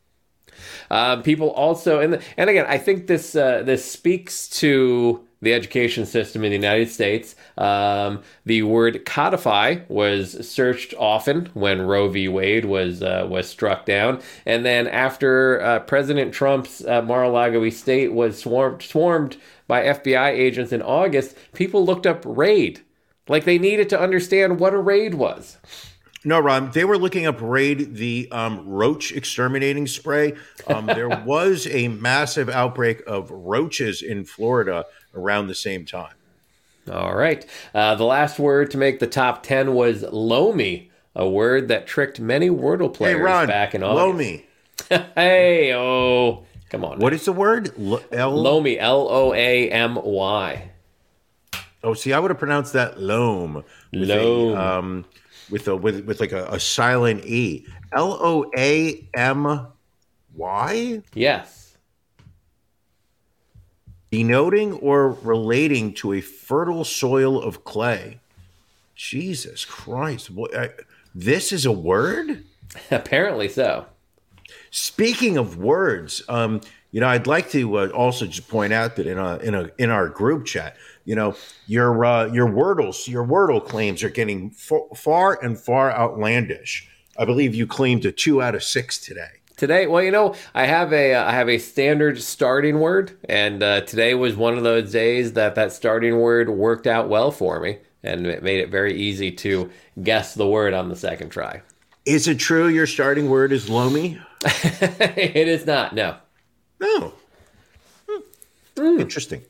Um, people also, and and again, I think this uh, this speaks to the education system in the United States. Um, the word codify was searched often when Roe v. Wade was uh, was struck down, and then after uh, President Trump's uh, Mar-a-Lago estate was swarmed swarmed by FBI agents in August, people looked up raid, like they needed to understand what a raid was. No, Ron, they were looking up Raid, the um, roach exterminating spray. Um, there was a massive outbreak of roaches in Florida around the same time. All right. Uh, the last word to make the top 10 was Loamy, a word that tricked many Wordle Hey, players Ron, back in August. me. Hey, oh. Come on. What is the word? L- L- Loamy, L O A M Y. Oh, see, I would have pronounced that loam. With Loam. A, um, with a with with like a, a silent e. L O A M Y, Yes. Denoting or relating to a fertile soil of clay. Jesus Christ! What, I, this is a word. Apparently so. Speaking of words, um, you know, I'd like to uh, also just point out that in a in a in our group chat, you know, your uh, your Wordles, your Wordle claims are getting f- far and far outlandish. I believe you claimed a two out of six today. Today, well, you know, I have a I have a standard starting word, and uh, today was one of those days that that starting word worked out well for me, and it made it very easy to guess the word on the second try. Is it true your starting word is loamy? it is not. No. No. Hmm. Interesting.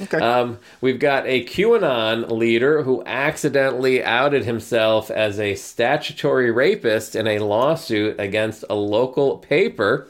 Okay. Um, we've got a QAnon leader who accidentally outed himself as a statutory rapist in a lawsuit against a local paper.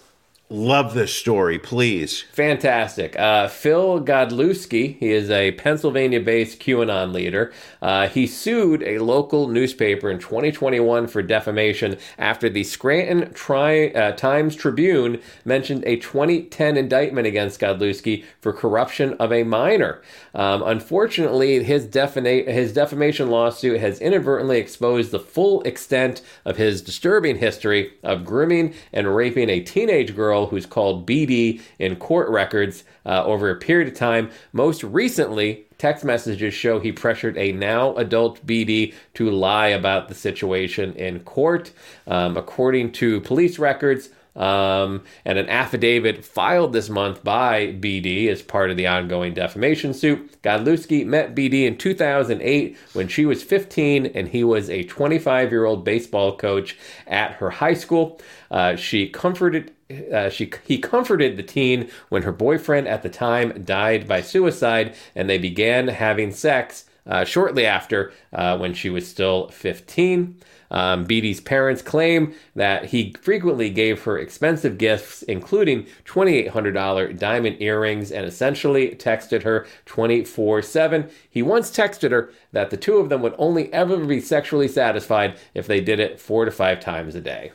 Love this story, please. Fantastic. Uh, Phil Godlewski, he is a Pennsylvania based QAnon leader. Uh, he sued a local newspaper in 2021 for defamation after the Scranton Tri- uh, Times Tribune mentioned a 2010 indictment against Godlewski for corruption of a minor. Um, unfortunately, his, defina- his defamation lawsuit has inadvertently exposed the full extent of his disturbing history of grooming and raping a teenage girl who's called BD in court records uh, over a period of time. Most recently, text messages show he pressured a now adult BD to lie about the situation in court. Um, according to police records, um, and an affidavit filed this month by BD as part of the ongoing defamation suit. Godlewski met BD in 2008 when she was 15 and he was a 25 year old baseball coach at her high school. Uh, she comforted. Uh, she he comforted the teen when her boyfriend at the time died by suicide, and they began having sex uh, shortly after uh, when she was still 15. Um, BD's parents claim that he frequently gave her expensive gifts, including $2,800 diamond earrings, and essentially texted her 24 7. He once texted her that the two of them would only ever be sexually satisfied if they did it four to five times a day.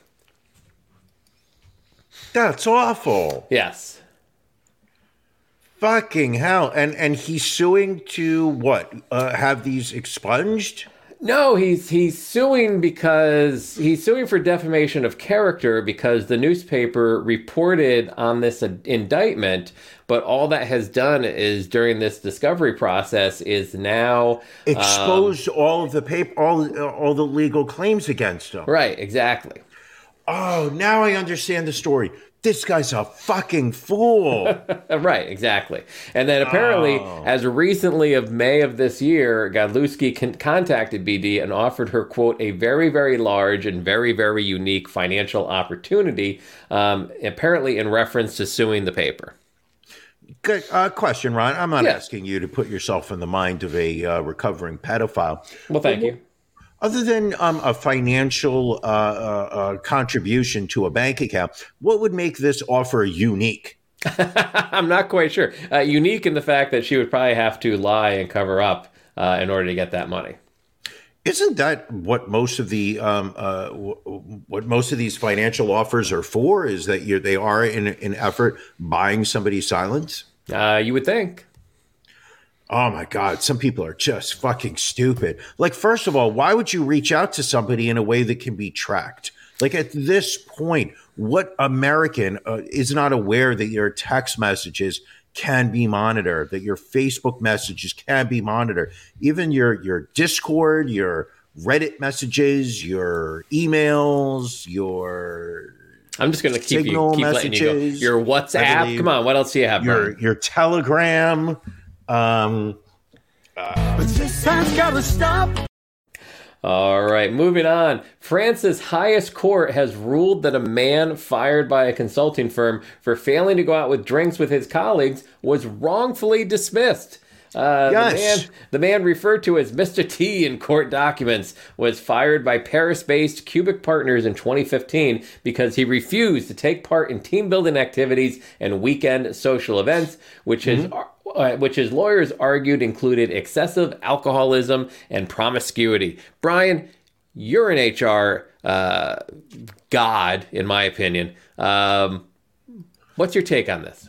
That's awful. Yes. Fucking hell. And and he's suing to what? Uh, have these expunged? No, he's he's suing because he's suing for defamation of character because the newspaper reported on this indictment, but all that has done is during this discovery process is now exposed um, all of the paper, all all the legal claims against him. Right, exactly. Oh, now I understand the story this guy's a fucking fool. right, exactly. And then apparently, oh. as recently of May of this year, Godlewski con- contacted BD and offered her, quote, a very, very large and very, very unique financial opportunity, um, apparently in reference to suing the paper. Good uh, question, Ron. I'm not yeah. asking you to put yourself in the mind of a uh, recovering pedophile. Well, thank you. Other than um, a financial uh, uh, uh, contribution to a bank account, what would make this offer unique? I'm not quite sure. Uh, unique in the fact that she would probably have to lie and cover up uh, in order to get that money. Isn't that what most of the um, uh, w- what most of these financial offers are for? Is that they are in an effort buying somebody's silence? you would think. Oh my God, some people are just fucking stupid. Like, first of all, why would you reach out to somebody in a way that can be tracked? Like, at this point, what American uh, is not aware that your text messages can be monitored, that your Facebook messages can be monitored, even your your Discord, your Reddit messages, your emails, your I'm just going to keep you keep letting you go. Your WhatsApp. Come on, what else do you have? Your your Telegram. Um, uh, this has got to stop. All right, moving on. France's highest court has ruled that a man fired by a consulting firm for failing to go out with drinks with his colleagues was wrongfully dismissed. Uh, yes. the, man, the man referred to as Mr. T in court documents was fired by Paris based Cubik Partners in 2015 because he refused to take part in team building activities and weekend social events, which mm-hmm. is uh, which his lawyers argued included excessive alcoholism and promiscuity. Brian, you're an HR uh, god, in my opinion. Um, what's your take on this?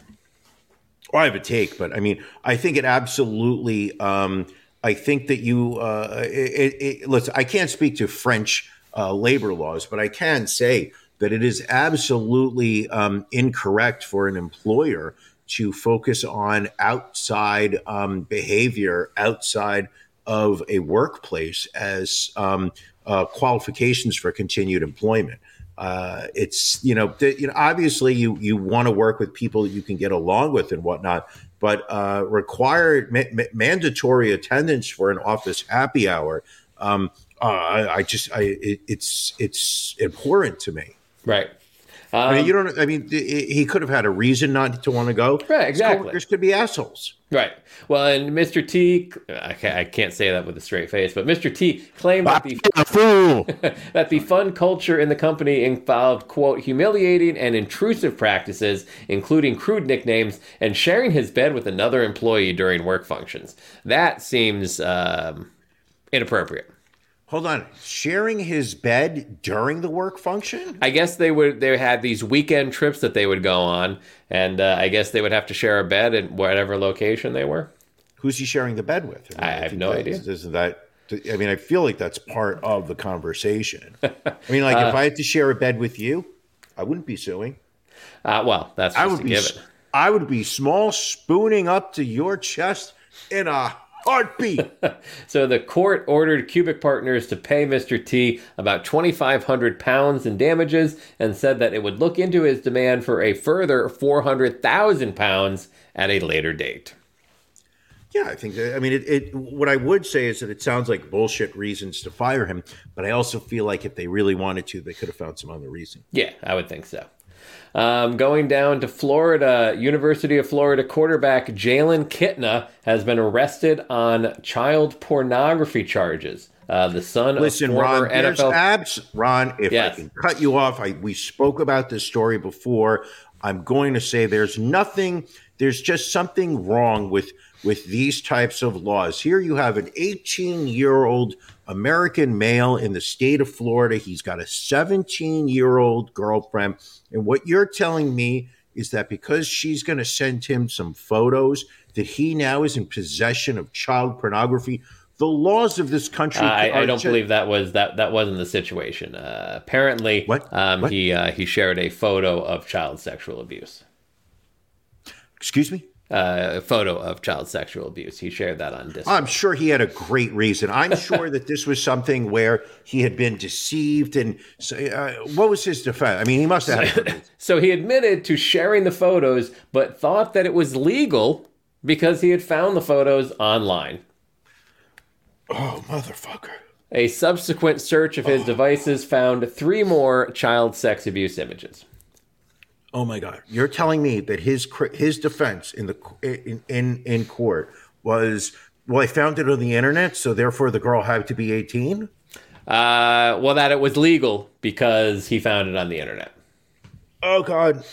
Well, I have a take, but I mean, I think it absolutely. Um, I think that you. Uh, it, it, listen, I can't speak to French uh, labor laws, but I can say that it is absolutely um, incorrect for an employer to focus on outside um, behavior outside of a workplace as um, uh, qualifications for continued employment. Uh, it's you know, th- you know obviously you you want to work with people that you can get along with and whatnot, but uh, required ma- ma- mandatory attendance for an office happy hour. Um, uh, I, I, just I it, it's it's important to me. Right. Um, I mean, you don't. I mean, he could have had a reason not to want to go. Right. Exactly. coworkers could be assholes. Right. Well, and Mr. T, I can't, can't say that with a straight face, but Mr. T claimed that the, that the fun culture in the company involved, quote, humiliating and intrusive practices, including crude nicknames and sharing his bed with another employee during work functions. That seems um, inappropriate. Hold on, sharing his bed during the work function? I guess they would. They had these weekend trips that they would go on, and uh, I guess they would have to share a bed at whatever location they were. Who's he sharing the bed with? I, mean, I, I have no idea. Isn't that? I mean, I feel like that's part of the conversation. I mean, like uh, if I had to share a bed with you, I wouldn't be suing. Uh, well, that's I would be. I would be small spooning up to your chest in a heartbeat. so the court ordered Cubik Partners to pay Mr. T about 2,500 pounds in damages and said that it would look into his demand for a further 400,000 pounds at a later date. Yeah, I think that, I mean, it, it, what I would say is that it sounds like bullshit reasons to fire him, but I also feel like if they really wanted to, they could have found some other reason. Yeah, I would think so. Um, going down to Florida, University of Florida quarterback Jalen Kitna has been arrested on child pornography charges. Uh, the son Listen, of former Ron, NFL. abs. Ron, if Yes. I can cut you off, I, we spoke about this story before. I'm going to say there's nothing. There's just something wrong with with these types of laws. Here you have an 18 year old American male in the state of Florida. He's got a 17 year old girlfriend, and what you're telling me is that because she's going to send him some photos, that he now is in possession of child pornography. The laws of this country. I, I don't ju- believe that was that that wasn't the situation. Uh, apparently, What? Um, What? he uh, he shared a photo of child sexual abuse. Excuse me. Uh, a photo of child sexual abuse. He shared that on Discord. I'm sure he had a great reason. I'm sure that this was something where he had been deceived. And so, uh, what was his defense? I mean, he must have had. a good reason. So he admitted to sharing the photos, but thought that it was legal because he had found the photos online. Oh, motherfucker! A subsequent search of his devices found three more child sex abuse images. Oh my God! You're telling me that his his defense in the in in, in court was well, I found it on the internet, so therefore the girl had to be 18. Uh, well, that it was legal because he found it on the internet. Oh God,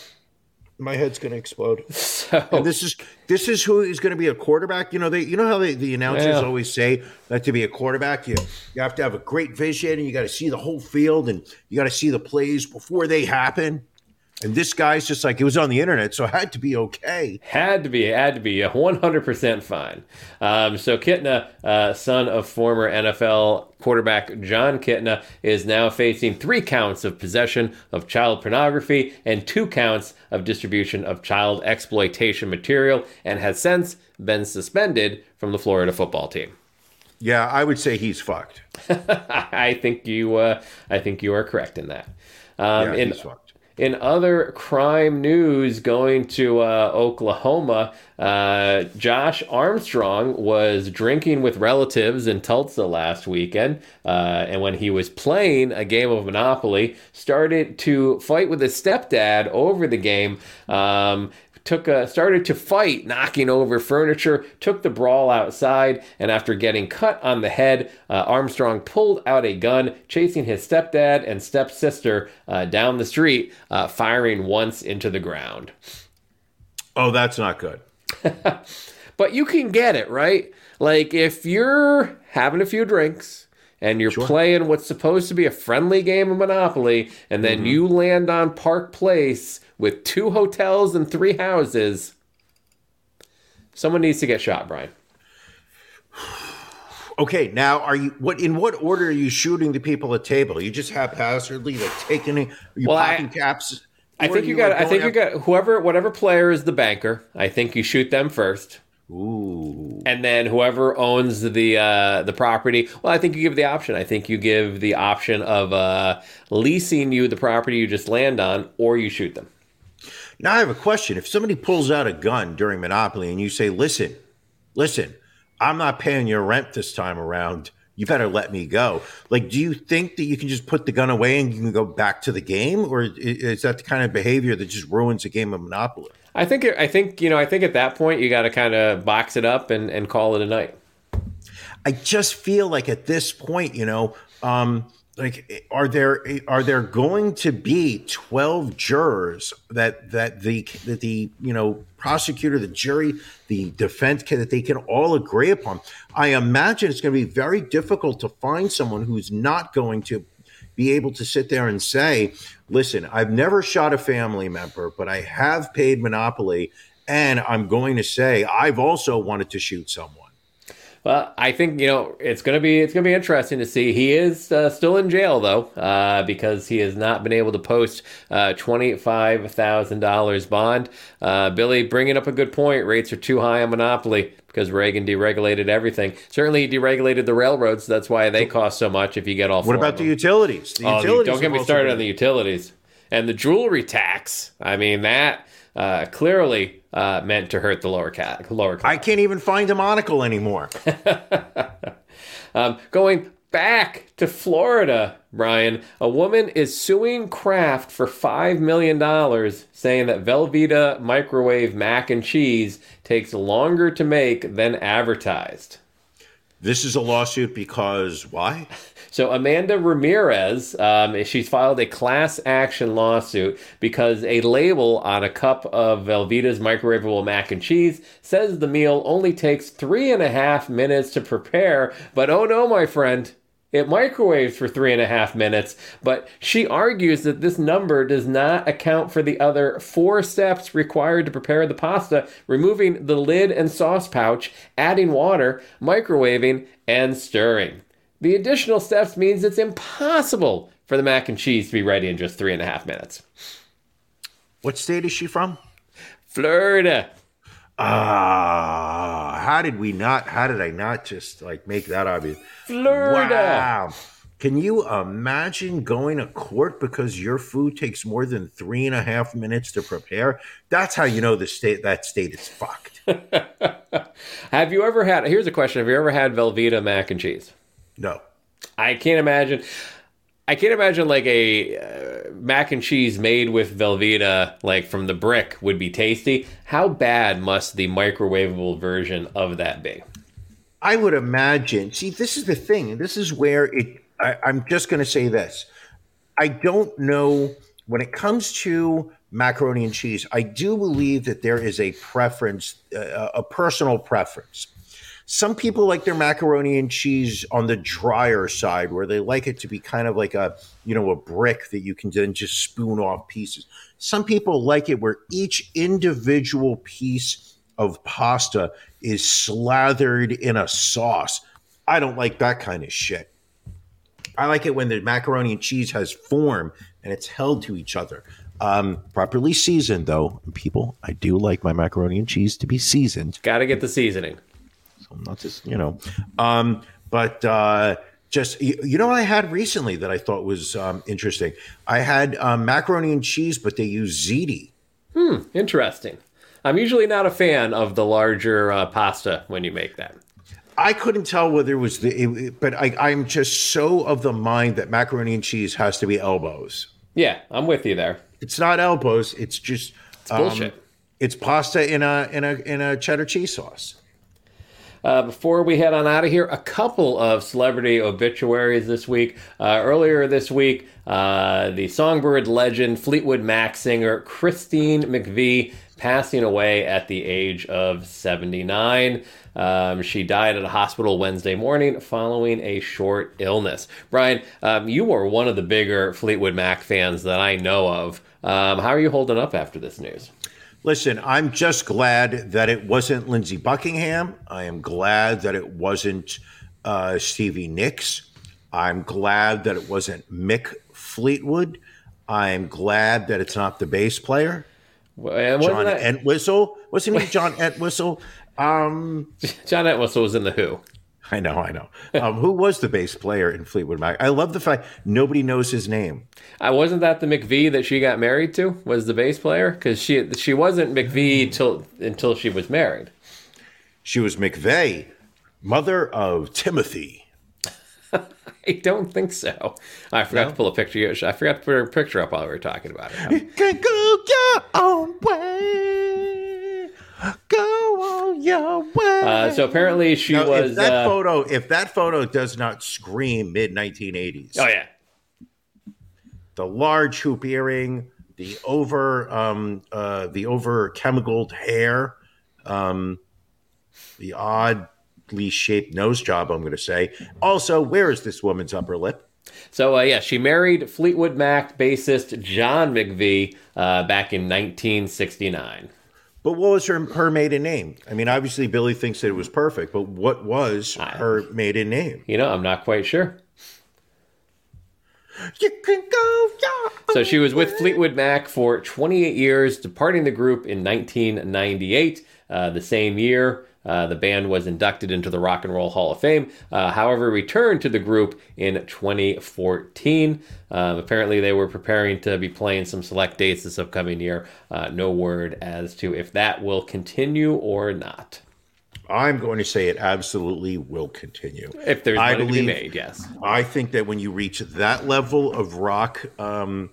my head's gonna explode. So And this is this is who is going to be a quarterback. You know, they you know how they, the announcers Yeah. always say that to be a quarterback, you you have to have a great vision and you got to see the whole field and you got to see the plays before they happen. And this guy's just like it was on the internet, so it had to be okay. Had to be, had to be a 100% fine. Um, so Kitna, uh, son of former NFL quarterback Jon Kitna, is now facing three counts of possession of child pornography and two counts of distribution of child exploitation material, and has since been suspended from the Florida football team. Yeah, I would say he's fucked. I think you, uh, I think you are correct in that. Um, Yeah, he's fucked. In other crime news, going to uh, Oklahoma, uh, Josh Armstrong was drinking with relatives in Tulsa last weekend, uh, and when he was playing a game of Monopoly, started to fight with his stepdad over the game. Um, took a, started to fight, knocking over furniture, took the brawl outside, and after getting cut on the head, uh, Armstrong pulled out a gun, chasing his stepdad and stepsister uh, down the street, uh, firing once into the ground. Oh, that's not good. But you can get it, right? Like if you're having a few drinks and you're playing what's supposed to be a friendly game of Monopoly, and then you land on Park Place with two hotels and three houses, someone needs to get shot, Brian. Okay, now are you what in what order are you shooting the people at table? Are you just haphazardly like taking? Are you Well, I- popping caps? I think are you got. like, I think you got whoever, whatever player is the banker. I think you shoot them first, Ooh. and then whoever owns the uh, the property. Well, I think you give the option. I think you give the option of uh, leasing you the property you just land on, or you shoot them. Now I have a question. If somebody pulls out a gun during Monopoly and you say, "Listen, listen, I'm not paying your rent this time around. You better let me go." Like, do you think that you can just put the gun away and you can go back to the game, or is that the kind of behavior that just ruins a game of Monopoly? I think. I think you know. I think at that point you got to kind of box it up and, and call it a night. I just feel like at this point, you know, um, like eh, are there eh, are there going to be 12 jurors that that the that the you know prosecutor the jury the defense can that they can all agree upon? I imagine it's going to be very difficult to find someone who's not going to be able to sit there and say listen i've never shot a family member but i have paid monopoly and i'm going to say i've also wanted to shoot someone Well, I think you know it's gonna be it's gonna be interesting to see. He is uh, still in jail though, uh, because he has not been able to post uh, twenty five thousand dollars bond. Uh, Billy bringing up a good point. Rates are too high on monopoly because Reagan deregulated everything. Certainly, he deregulated the railroads. That's why they cost so much. If you get all what about the utilities the Oh, the- utilities don't get me started on the utilities and the jewelry tax. I mean that uh, clearly uh, meant to hurt the lower cat lower class. I can't even find a monocle anymore. Um, going back to Florida, Brian. A woman is suing Kraft for $5 million, saying that Velveeta microwave mac and cheese takes longer to make than advertised. This is a lawsuit because why? So Amanda Ramirez, um, she's filed a class action lawsuit because a label on a cup of Velveeta's microwavable mac and cheese says the meal only takes three and a half minutes to prepare. But oh no, my friend, it microwaves for three and a half minutes, but she argues that this number does not account for the other four steps required to prepare the pasta removing the lid and sauce pouch, adding water, microwaving, and stirring. The additional steps means it's impossible for the mac and cheese to be ready in just three and a half minutes. What state is she from? Florida. Ah, how did we not? How did I not just like make that obvious? Florida. Wow. Can you imagine going to court because your food takes more than three and a half minutes to prepare? That's how you know the state that state is fucked. have you ever had? Here's a question: Have you ever had Velveeta mac and cheese? No. I can't imagine. I can't imagine like a uh, mac and cheese made with Velveeta, like from the brick, would be tasty. How bad must the microwavable version of that be? I would imagine. See, this is the thing. This is where it. I, I'm just going to say this. I don't know when it comes to macaroni and cheese. I do believe that there is a preference, uh, a personal preference. Some people like their macaroni and cheese on the drier side, where they like it to be kind of like a, you know, a brick that you can then just spoon off pieces. Some people like it where each individual piece of pasta is slathered in a sauce. I don't like that kind of shit. I like it when the macaroni and cheese has form and it's held to each other. Um, properly seasoned, though, people, I do like my macaroni and cheese to be seasoned. Got to get the seasoning. So not just you know, um, but uh, just you, you, know what I had recently that I thought was um, interesting. I had um, macaroni and cheese, but they use ziti. Hmm, interesting. I'm usually not a fan of the larger uh, pasta when you make that. I couldn't tell whether it was the, it, but I, am just so of the mind that macaroni and cheese has to be elbows. Yeah, I'm with you there. It's not elbows. It's just it's bullshit. Um, it's pasta in a in a in a cheddar cheese sauce. Uh, before we head on out of here, a couple of celebrity obituaries this week. Uh, earlier this week, uh, the songbird legend Fleetwood Mac singer Christine McVie passing away at the age of 79. Um, she died at a hospital Wednesday morning following a short illness. Brian, um, you are one of the bigger Fleetwood Mac fans that I know of. Um, how are you holding up after this news? Listen, I'm just glad that it wasn't Lindsey Buckingham. I am glad that it wasn't uh, Stevie Nicks. I'm glad that it wasn't Mick Fleetwood. I'm glad that it's not the bass player. Well, John that... Entwistle. Wasn't he John Entwistle? Um, John Entwistle was in The Who. I know, I know. Um, who was the bass player in Fleetwood Mac? I love the fact nobody knows his name. Uh, wasn't that the McVie that she got married to? Was the bass player? Because she she wasn't McVie till until she was married. She was McVeigh, mother of Timothy. I don't think so. I forgot no? to pull a picture. I forgot to put a picture up while we were talking about it. You can go your own way. Go on your way. Uh, so apparently she now, was. If that uh, photo, if that photo does not scream mid 1980s. Oh yeah. The large hoop earring, the over, um, uh, the over chemicaled hair, um, the oddly shaped nose job. I'm going to say. Also, where is this woman's upper lip? So uh, yeah, she married Fleetwood Mac bassist John McVie uh, back in 1969. But what was her her maiden name? I mean, obviously Billy thinks that it was perfect, but what was her maiden name? You know, I'm not quite sure. You can go. So she was with Fleetwood Mac for 28 years, departing the group in 1998. Uh, the same year, uh, the band was inducted into the Rock and Roll Hall of Fame, uh, however, returned to the group in 2014. Um, apparently, they were preparing to be playing some select dates this upcoming year. Uh, no word as to if that will continue or not. I'm going to say it absolutely will continue. If there's I money to be believe- made, yes. I think that when you reach that level of rock um,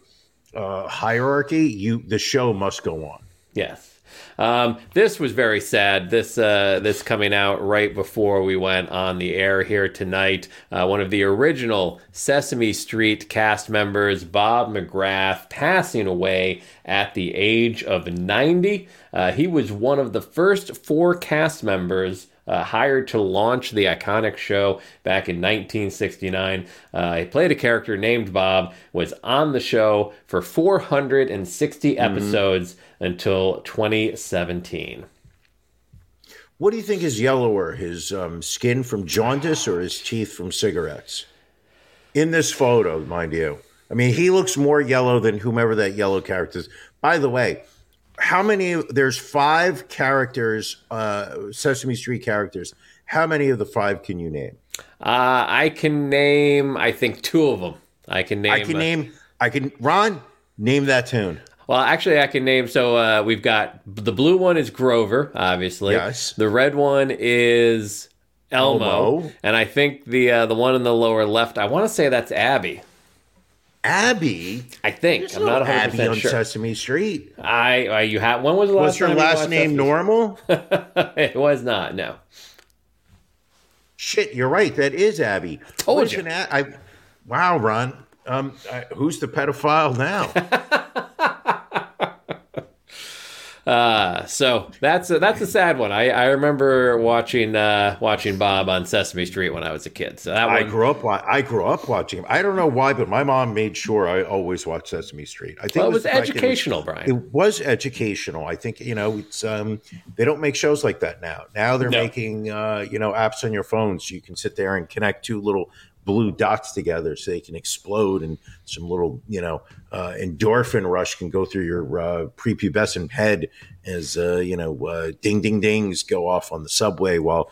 uh, hierarchy, you the show must go on. Yes. Um, this was very sad. This uh, this coming out right before we went on the air here tonight. Uh, one of the original Sesame Street cast members, Bob McGrath, passing away at the age of 90. Uh, he was one of the first four cast members uh, hired to launch the iconic show back in 1969. Uh, he played a character named Bob, was on the show for 460 episodes until 2017. What do you think is yellower, his um, skin from jaundice or his teeth from cigarettes? In this photo, mind you. I mean, he looks more yellow than whomever that yellow character is. By the way, how many? There's five characters, uh, Sesame Street characters. How many of the five can you name? Uh, I can name, I think, two of them. I can name. I can uh, name. I can. Ron, name that tune. Well, actually, I can name. So uh, we've got the blue one is Grover, obviously. Yes. The red one is Elmo, Elmo. and I think the uh, the one in the lower left, I want to say that's Abby. Abby. I think There's I'm no not 100 Abby on sure. Sesame Street. I, I you had when was the last Was her last name Sesame normal? It was not. No. Shit, you're right. That is Abby. Told What is you. an I, wow, Ron. Um, I, who's the pedophile now? Uh, so that's a, that's a sad one. I, I remember watching uh, watching Bob on Sesame Street when I was a kid. So that I grew up. I grew up watching him. I don't know why, but my mom made sure I always watched Sesame Street. I think well, it was educational, It Brian. it was educational. I think you know it's um they don't make shows like that now. Now they're No. making uh you know apps on your phones. so you can sit there and connect two little blue dots together so they can explode and some little you know uh, endorphin rush can go through your uh, prepubescent head as uh, you know uh, ding ding dings go off on the subway while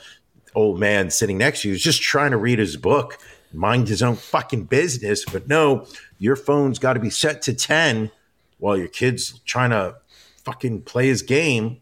old man sitting next to you is just trying to read his book, mind his own fucking business. But no, your phone's got to be set to 10 while your kid's trying to fucking play his game.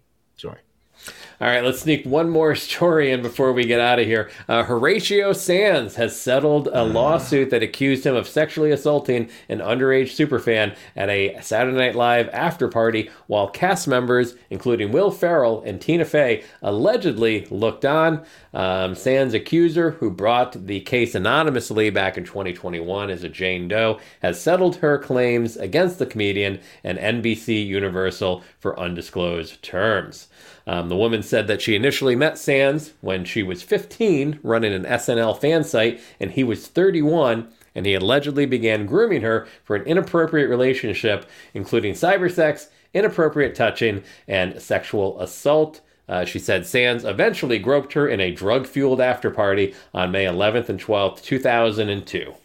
All right, let's sneak one more story in before we get out of here. Uh, Horatio Sanz has settled a lawsuit that accused him of sexually assaulting an underage superfan at a Saturday Night Live after party while cast members, including Will Ferrell and Tina Fey, allegedly looked on. Um, Sanz' accuser, who brought the case anonymously back in 2021 as a Jane Doe, has settled her claims against the comedian and NBC Universal for undisclosed terms. Um, the woman said that she initially met Sanz when she was 15, running an SNL fan site, and he was 31, and he allegedly began grooming her for an inappropriate relationship, including cybersex, inappropriate touching, and sexual assault. Uh, she said Sanz eventually groped her in a drug fueled after party on May 11th and 12th, 2002.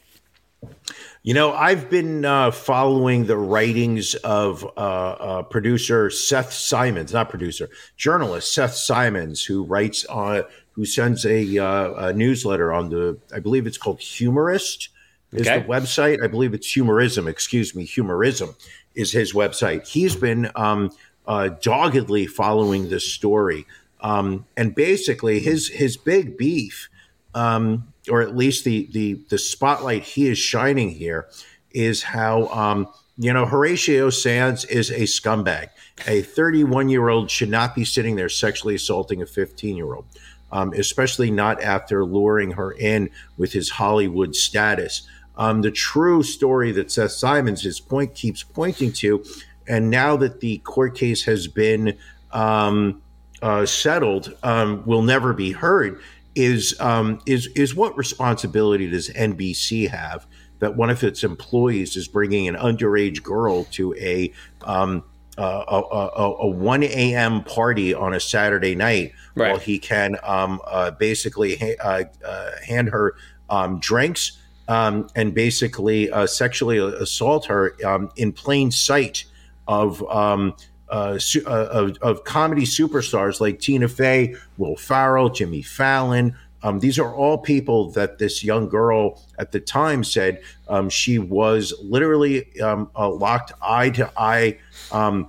You know, I've been uh, following the writings of uh, uh, producer Seth Simons, not producer, journalist Seth Simons, who writes on, who sends a, uh, a newsletter on the, I believe it's called Humorist, is Okay. the website. I believe it's Humorism. Excuse me, Humorism is his website. He's been um, uh, doggedly following this story, um, and basically his his big beef um, or at least the the the spotlight he is shining here is how um, you know Horatio Sanz is a scumbag. A 31 year old should not be sitting there sexually assaulting a 15 year old, um, especially not after luring her in with his Hollywood status. Um, the true story that Seth Simons his point keeps pointing to, and now that the court case has been um, uh, settled, um, will never be heard is um, is is what responsibility does NBC have that one of its employees is bringing an underage girl to a um, uh, a, a, a 1 a.m. party on a Saturday night Right. while he can um, uh, basically ha- uh, uh, hand her um, drinks um, and basically uh, sexually assault her um, in plain sight of um, uh, uh, of, of comedy superstars like Tina Fey, Will Ferrell, Jimmy Fallon. Um, these are all people that this young girl at the time said um, she was literally um, locked eye to eye um,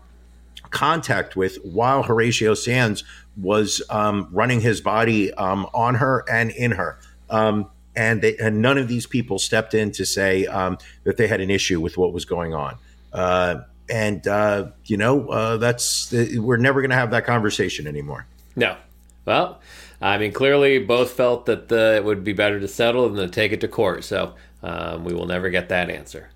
contact with while Horatio Sanz was um, running his body um, on her and in her. And, they, and none of these people stepped in to say um, that they had an issue with what was going on. Uh, and uh, you know, uh, that's we're never going to have that conversation anymore. No. Well, I mean, clearly both felt that the, it would be better to settle than to take it to court. So um, we will never get that answer.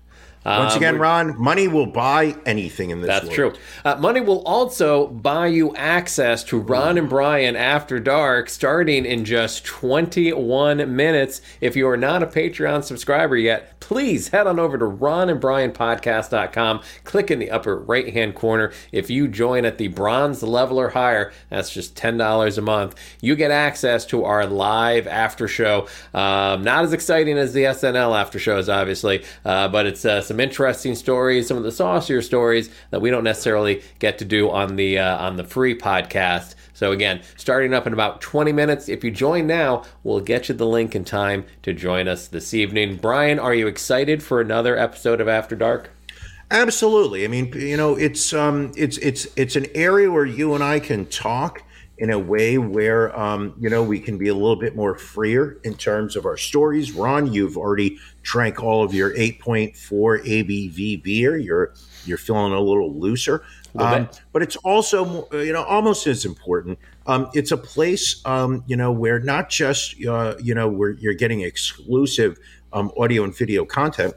Once Um, again, Ron, money will buy anything in this That's world. true. Uh, money will also buy you access to Ron and Brian After Dark starting in just 21 minutes. If you are not a Patreon subscriber yet, please head on over to ronandbrianpodcast.com. Click in the upper right hand corner. If you join at the bronze level or higher, that's just $10 a month, you get access to our live after show. Um, not as exciting as the SNL after shows, obviously, uh, but it's uh, some interesting stories, some of the saucier stories that we don't necessarily get to do on the uh, on the free podcast. So again, starting up in about 20 minutes. If you join now, we'll get you the link in time to join us this evening. Brian, are you excited for another episode of After Dark? Absolutely. I mean, you know, it's um, it's it's it's an area where you and I can talk in a way where um, you know we can be a little bit more freer in terms of our stories. Ron, you've already drank all of your 8.4 ABV beer. You're you're feeling a little looser. Little Um, but it's also you know almost as important. Um, it's a place um, you know where not just uh, you know where you're getting exclusive um, audio and video content,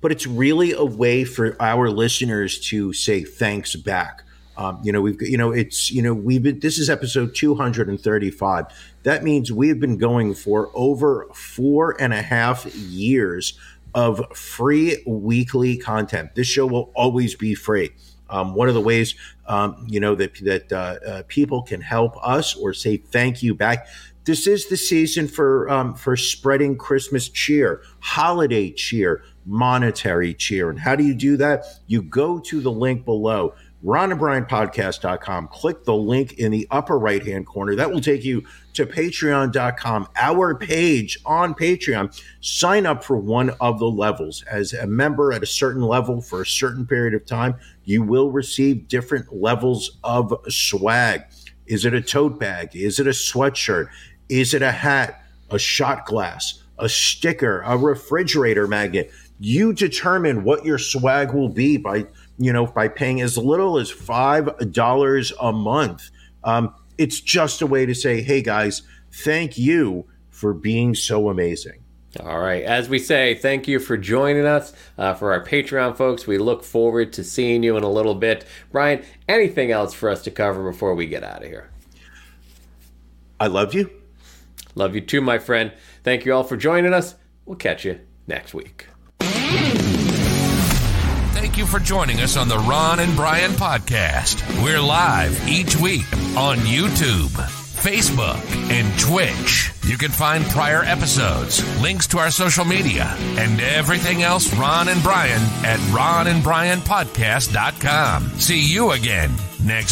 but it's really a way for our listeners to say thanks back. Um, you know, we've you know it's you know we've been this is episode 235. That means we've been going for over four and a half years of free weekly content. This show will always be free. Um, one of the ways um, you know that that uh, uh, people can help us or say thank you back. This is the season for um, for spreading Christmas cheer, holiday cheer, monetary cheer. And how do you do that? You go to the link below, ronandbrianpodcast.com. Click the link in the upper right hand corner. That will take you to patreon.com, our page on Patreon. Sign up for one of the levels. As a member at a certain level for a certain period of time, you will receive different levels of swag. Is it a tote bag? Is it a sweatshirt? Is it a hat, a shot glass, a sticker, a refrigerator magnet? You determine what your swag will be by, you know, by paying as little as five dollars a month. Um, it's just a way to say, hey guys, thank you for being so amazing. All right. As we say, thank you for joining us. Uh, for our Patreon folks, we look forward to seeing you in a little bit. Brian, anything else for us to cover before we get out of here? I love you. Love you too, my friend. Thank you all for joining us. We'll catch you next week. You for joining us on the Ron and Brian podcast. We're live each week on YouTube, Facebook, and Twitch. You can find prior episodes, links to our social media, and everything else Ron and Brian at ronandbrianpodcast.com. See you again next